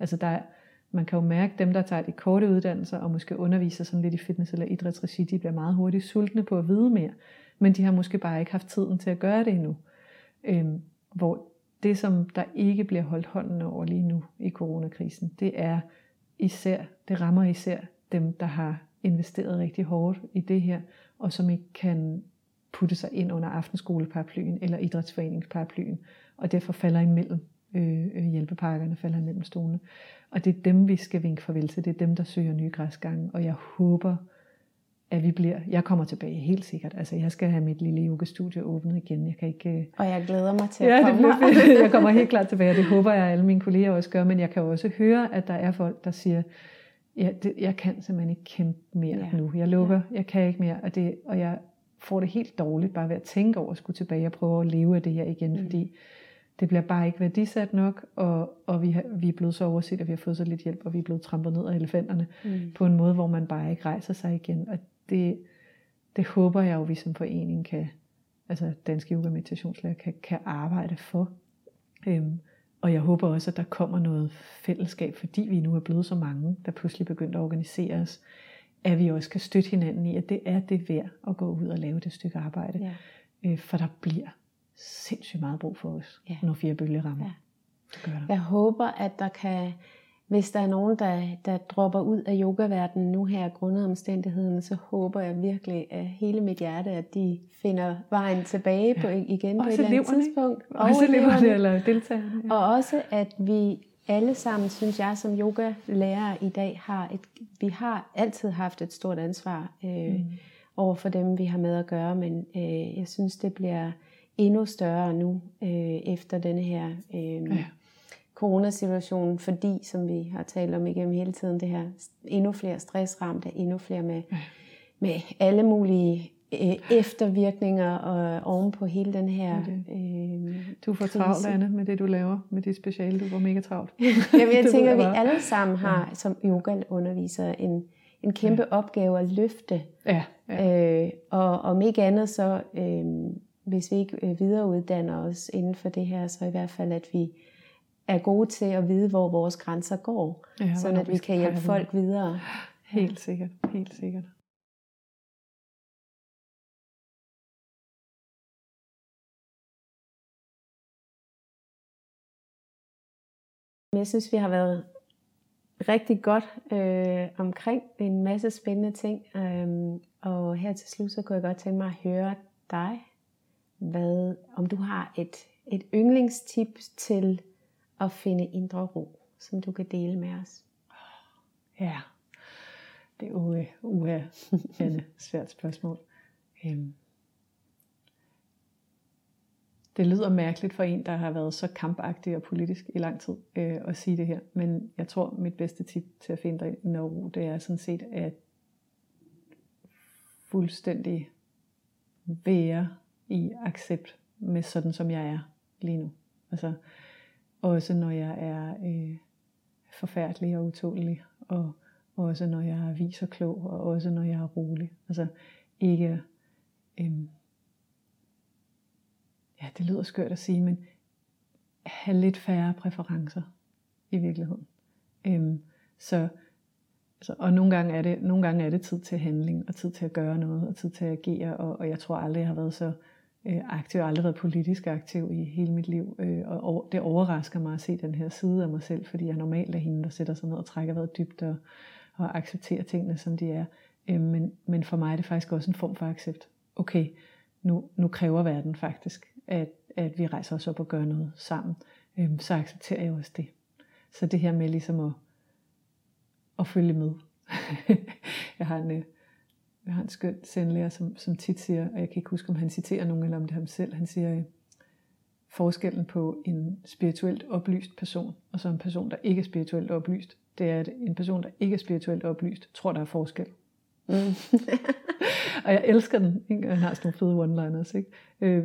Altså der er, man kan jo mærke, at dem, der tager de korte uddannelser og måske underviser sådan lidt i fitness eller idrætsregi, de bliver meget hurtigt sultne på at vide mere. Men de har måske bare ikke haft tiden til at gøre det endnu. Øhm, hvor det, som der ikke bliver holdt hånden over lige nu i coronakrisen, det er især, det rammer især dem, der har investeret rigtig hårdt i det her, og som ikke kan putte sig ind under aftenskoleparaplyen eller idrætsforeningsparaplyen, og derfor falder imellem øh, øh, hjælpepakkerne, falder imellem stolene. Og det er dem, vi skal vinke farvel til. Det er dem, der søger nye græsgange. Og jeg håber, at vi bliver... Jeg kommer tilbage helt sikkert. Altså, jeg skal have mit lille yogastudie åbnet igen. Jeg kan ikke... Øh, og jeg glæder mig til at ja, komme det bliver Jeg kommer helt klart tilbage, det håber jeg, at alle mine kolleger også gør. Men jeg kan også høre, at der er folk, der siger, ja, det, jeg kan simpelthen ikke kæmpe mere ja. nu. Jeg lukker, ja. jeg kan ikke mere. Og, det, og jeg får det helt dårligt bare ved at tænke over at skulle tilbage og prøve at leve af det her igen. Mm. Fordi det bliver bare ikke værdisat nok, og, og vi, har, vi er blevet så overset, at vi har fået så lidt hjælp, og vi er blevet trampet ned af elefanterne mm. på en måde, hvor man bare ikke rejser sig igen. Og det, det håber jeg jo, vi som forening kan, altså Danske Yoga Meditationslærer, kan, kan arbejde for. Øhm, og jeg håber også, at der kommer noget fællesskab, fordi vi nu er blevet så mange, der pludselig begynder at organisere os, at vi også kan støtte hinanden i, at det er det værd at gå ud og lave det stykke arbejde. Ja. Øh, for der bliver sindssygt meget brug for os, ja. når fire bølger rammer. Ja. Det gør der. Jeg håber, at der kan, hvis der er nogen, der, der dropper ud af yogaverdenen nu her grundet omstændighederne, så håber jeg virkelig af hele mit hjerte, at de finder vejen tilbage ja. på, igen også på et eller andet tidspunkt. Også eleverne eller deltagerne. Ja. Og også, at vi alle sammen, synes jeg, som yogalærere i dag, har et, vi har altid haft et stort ansvar øh, mm. over for dem, vi har med at gøre, men øh, jeg synes, det bliver endnu større nu, øh, efter denne her øh, ja. coronasituationen, fordi, som vi har talt om igennem hele tiden, det her endnu flere stressramte, endnu flere med, med alle mulige øh, eftervirkninger og oven på hele den her øh, Du får travlt, Anne, med det du laver, med dit speciale. Du var mega travlt. Jamen, jeg tænker, at vi alle sammen har ja. som yoga-undervisere en, en kæmpe ja. opgave at løfte. Ja, ja. Øh, og om ikke andet så, øh, hvis vi ikke øh, videreuddanner os inden for det her, så i hvert fald, at vi er gode til at vide, hvor vores grænser går, ja, så at vi kan hjælpe folk videre. Helt sikkert, helt sikkert. Jeg synes, vi har været rigtig godt øh, omkring en masse spændende ting. Øh, og her til slut, så kunne jeg godt tænke mig at høre dig, hvad, om du har et, et yndlingstip til at finde indre ro, som du kan dele med os. Ja, det er jo uh, uh, svært spørgsmål. Um, det lyder mærkeligt for en, der har været så kampagtig og politisk i lang tid øh, at sige det her. Men jeg tror, mit bedste tip til at finde dig ro, det er sådan set at fuldstændig være i accept med sådan, som jeg er lige nu. Altså, også når jeg er øh, forfærdelig og utålig, og også når jeg viser klog, og også når jeg er rolig. Altså ikke øh, ja, det lyder skørt at sige, men have lidt færre præferencer i virkeligheden. Øhm, så, altså, og nogle gange, er det, nogle gange er det tid til handling, og tid til at gøre noget, og tid til at agere, og, og jeg tror aldrig, jeg har været så øh, aktiv, jeg har aldrig været politisk aktiv i hele mit liv, øh, og, det overrasker mig at se den her side af mig selv, fordi jeg normalt er hende, der sætter sig ned og trækker vejret dybt, og, og accepterer tingene, som de er. Øh, men, men for mig er det faktisk også en form for accept. Okay, nu, nu kræver verden faktisk, at, at vi rejser os op og gør noget sammen, Øh, så accepterer jeg også det. Så det her med ligesom at, at følge med. jeg har en, øh, jeg har en skøn sendlærer, som, som tit siger, og jeg kan ikke huske, om han citerer nogen, eller om det er ham selv, han siger, øh, forskellen på en spirituelt oplyst person, og så en person, der ikke er spirituelt oplyst, det er, at en person, der ikke er spirituelt oplyst, tror, der er forskel. Mm. og jeg elsker den. Ikke? Han har sådan nogle fede one-liners. Ikke? Øh,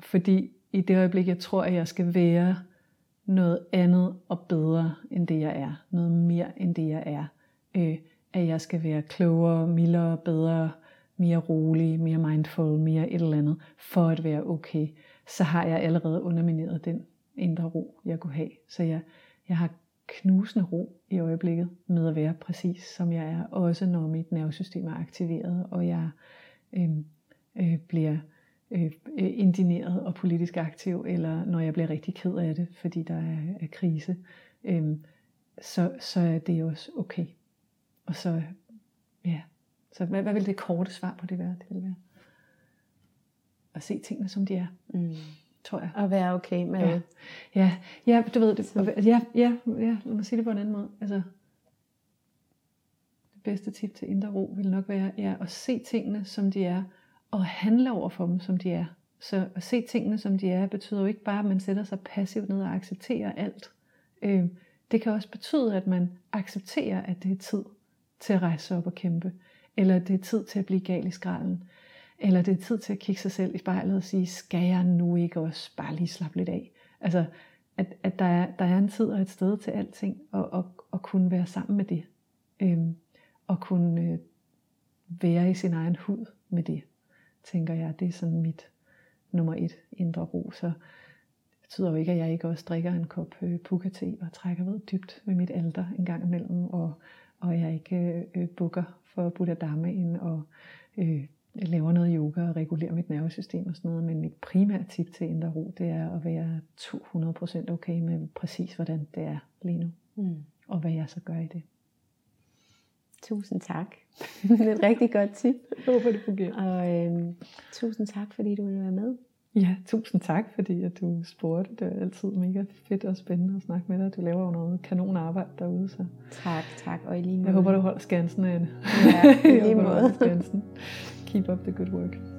fordi i det øjeblik, jeg tror, at jeg skal være noget andet og bedre end det, jeg er. Noget mere end det, jeg er. Øh, at jeg skal være klogere, mildere, bedre, mere rolig, mere mindful, mere et eller andet, for at være okay. Så har jeg allerede undermineret den indre ro, jeg kunne have. Så jeg, jeg har knusende ro i øjeblikket med at være præcis som jeg er. Også når mit nervesystem er aktiveret, og jeg øh, øh, bliver øh, øh indineret og politisk aktiv, eller når jeg bliver rigtig ked af det, fordi der er, er krise, øh, så, så er det også okay. Og så, ja, så hvad, hvad vil det korte svar på det være? Det vil være at se tingene, som de er. Mm. Tror jeg. At være okay med ja. Ja, ja, du ved det. Ja, ja, ja, lad mig sige det på en anden måde. Altså, det bedste tip til indre ro vil nok være ja, at se tingene, som de er, og handle over for dem, som de er. Så at se tingene, som de er, betyder jo ikke bare, at man sætter sig passivt ned og accepterer alt. Øh, det kan også betyde, at man accepterer, at det er tid til at rejse sig op og kæmpe. Eller det er tid til at blive gal i skralden. Eller det er tid til at kigge sig selv i spejlet og sige, skal jeg nu ikke også bare lige slappe lidt af? Altså, at, at der, er, der er en tid og et sted til alting, og, og, og kunne være sammen med det. Øhm, og kunne øh, være i sin egen hud med det tænker jeg, det er sådan mit nummer et indre ro. Så det betyder jo ikke, at jeg ikke også drikker en kop øh, puka-te og trækker ved dybt ved mit alter en gang imellem, og, og jeg ikke øh, bukker for Buddha Dharma ind og øh, laver noget yoga og regulerer mit nervesystem og sådan noget. Men mit primære tip til indre ro, det er at være 200% okay med præcis, hvordan det er lige nu. Mm. Og hvad jeg så gør i det. Tusind tak. det er et rigtig godt tip. Jeg håber, det fungerer. Og øhm, tusind tak, fordi du ville være med. Ja, tusind tak, fordi at du spurgte. Det er altid mega fedt og spændende at snakke med dig. Du laver jo noget kanon arbejde derude. Så. Tak, tak. Og i lige måde. Jeg håber, du holder skansen, Anne. Ja, i lige måde. Keep up the good work.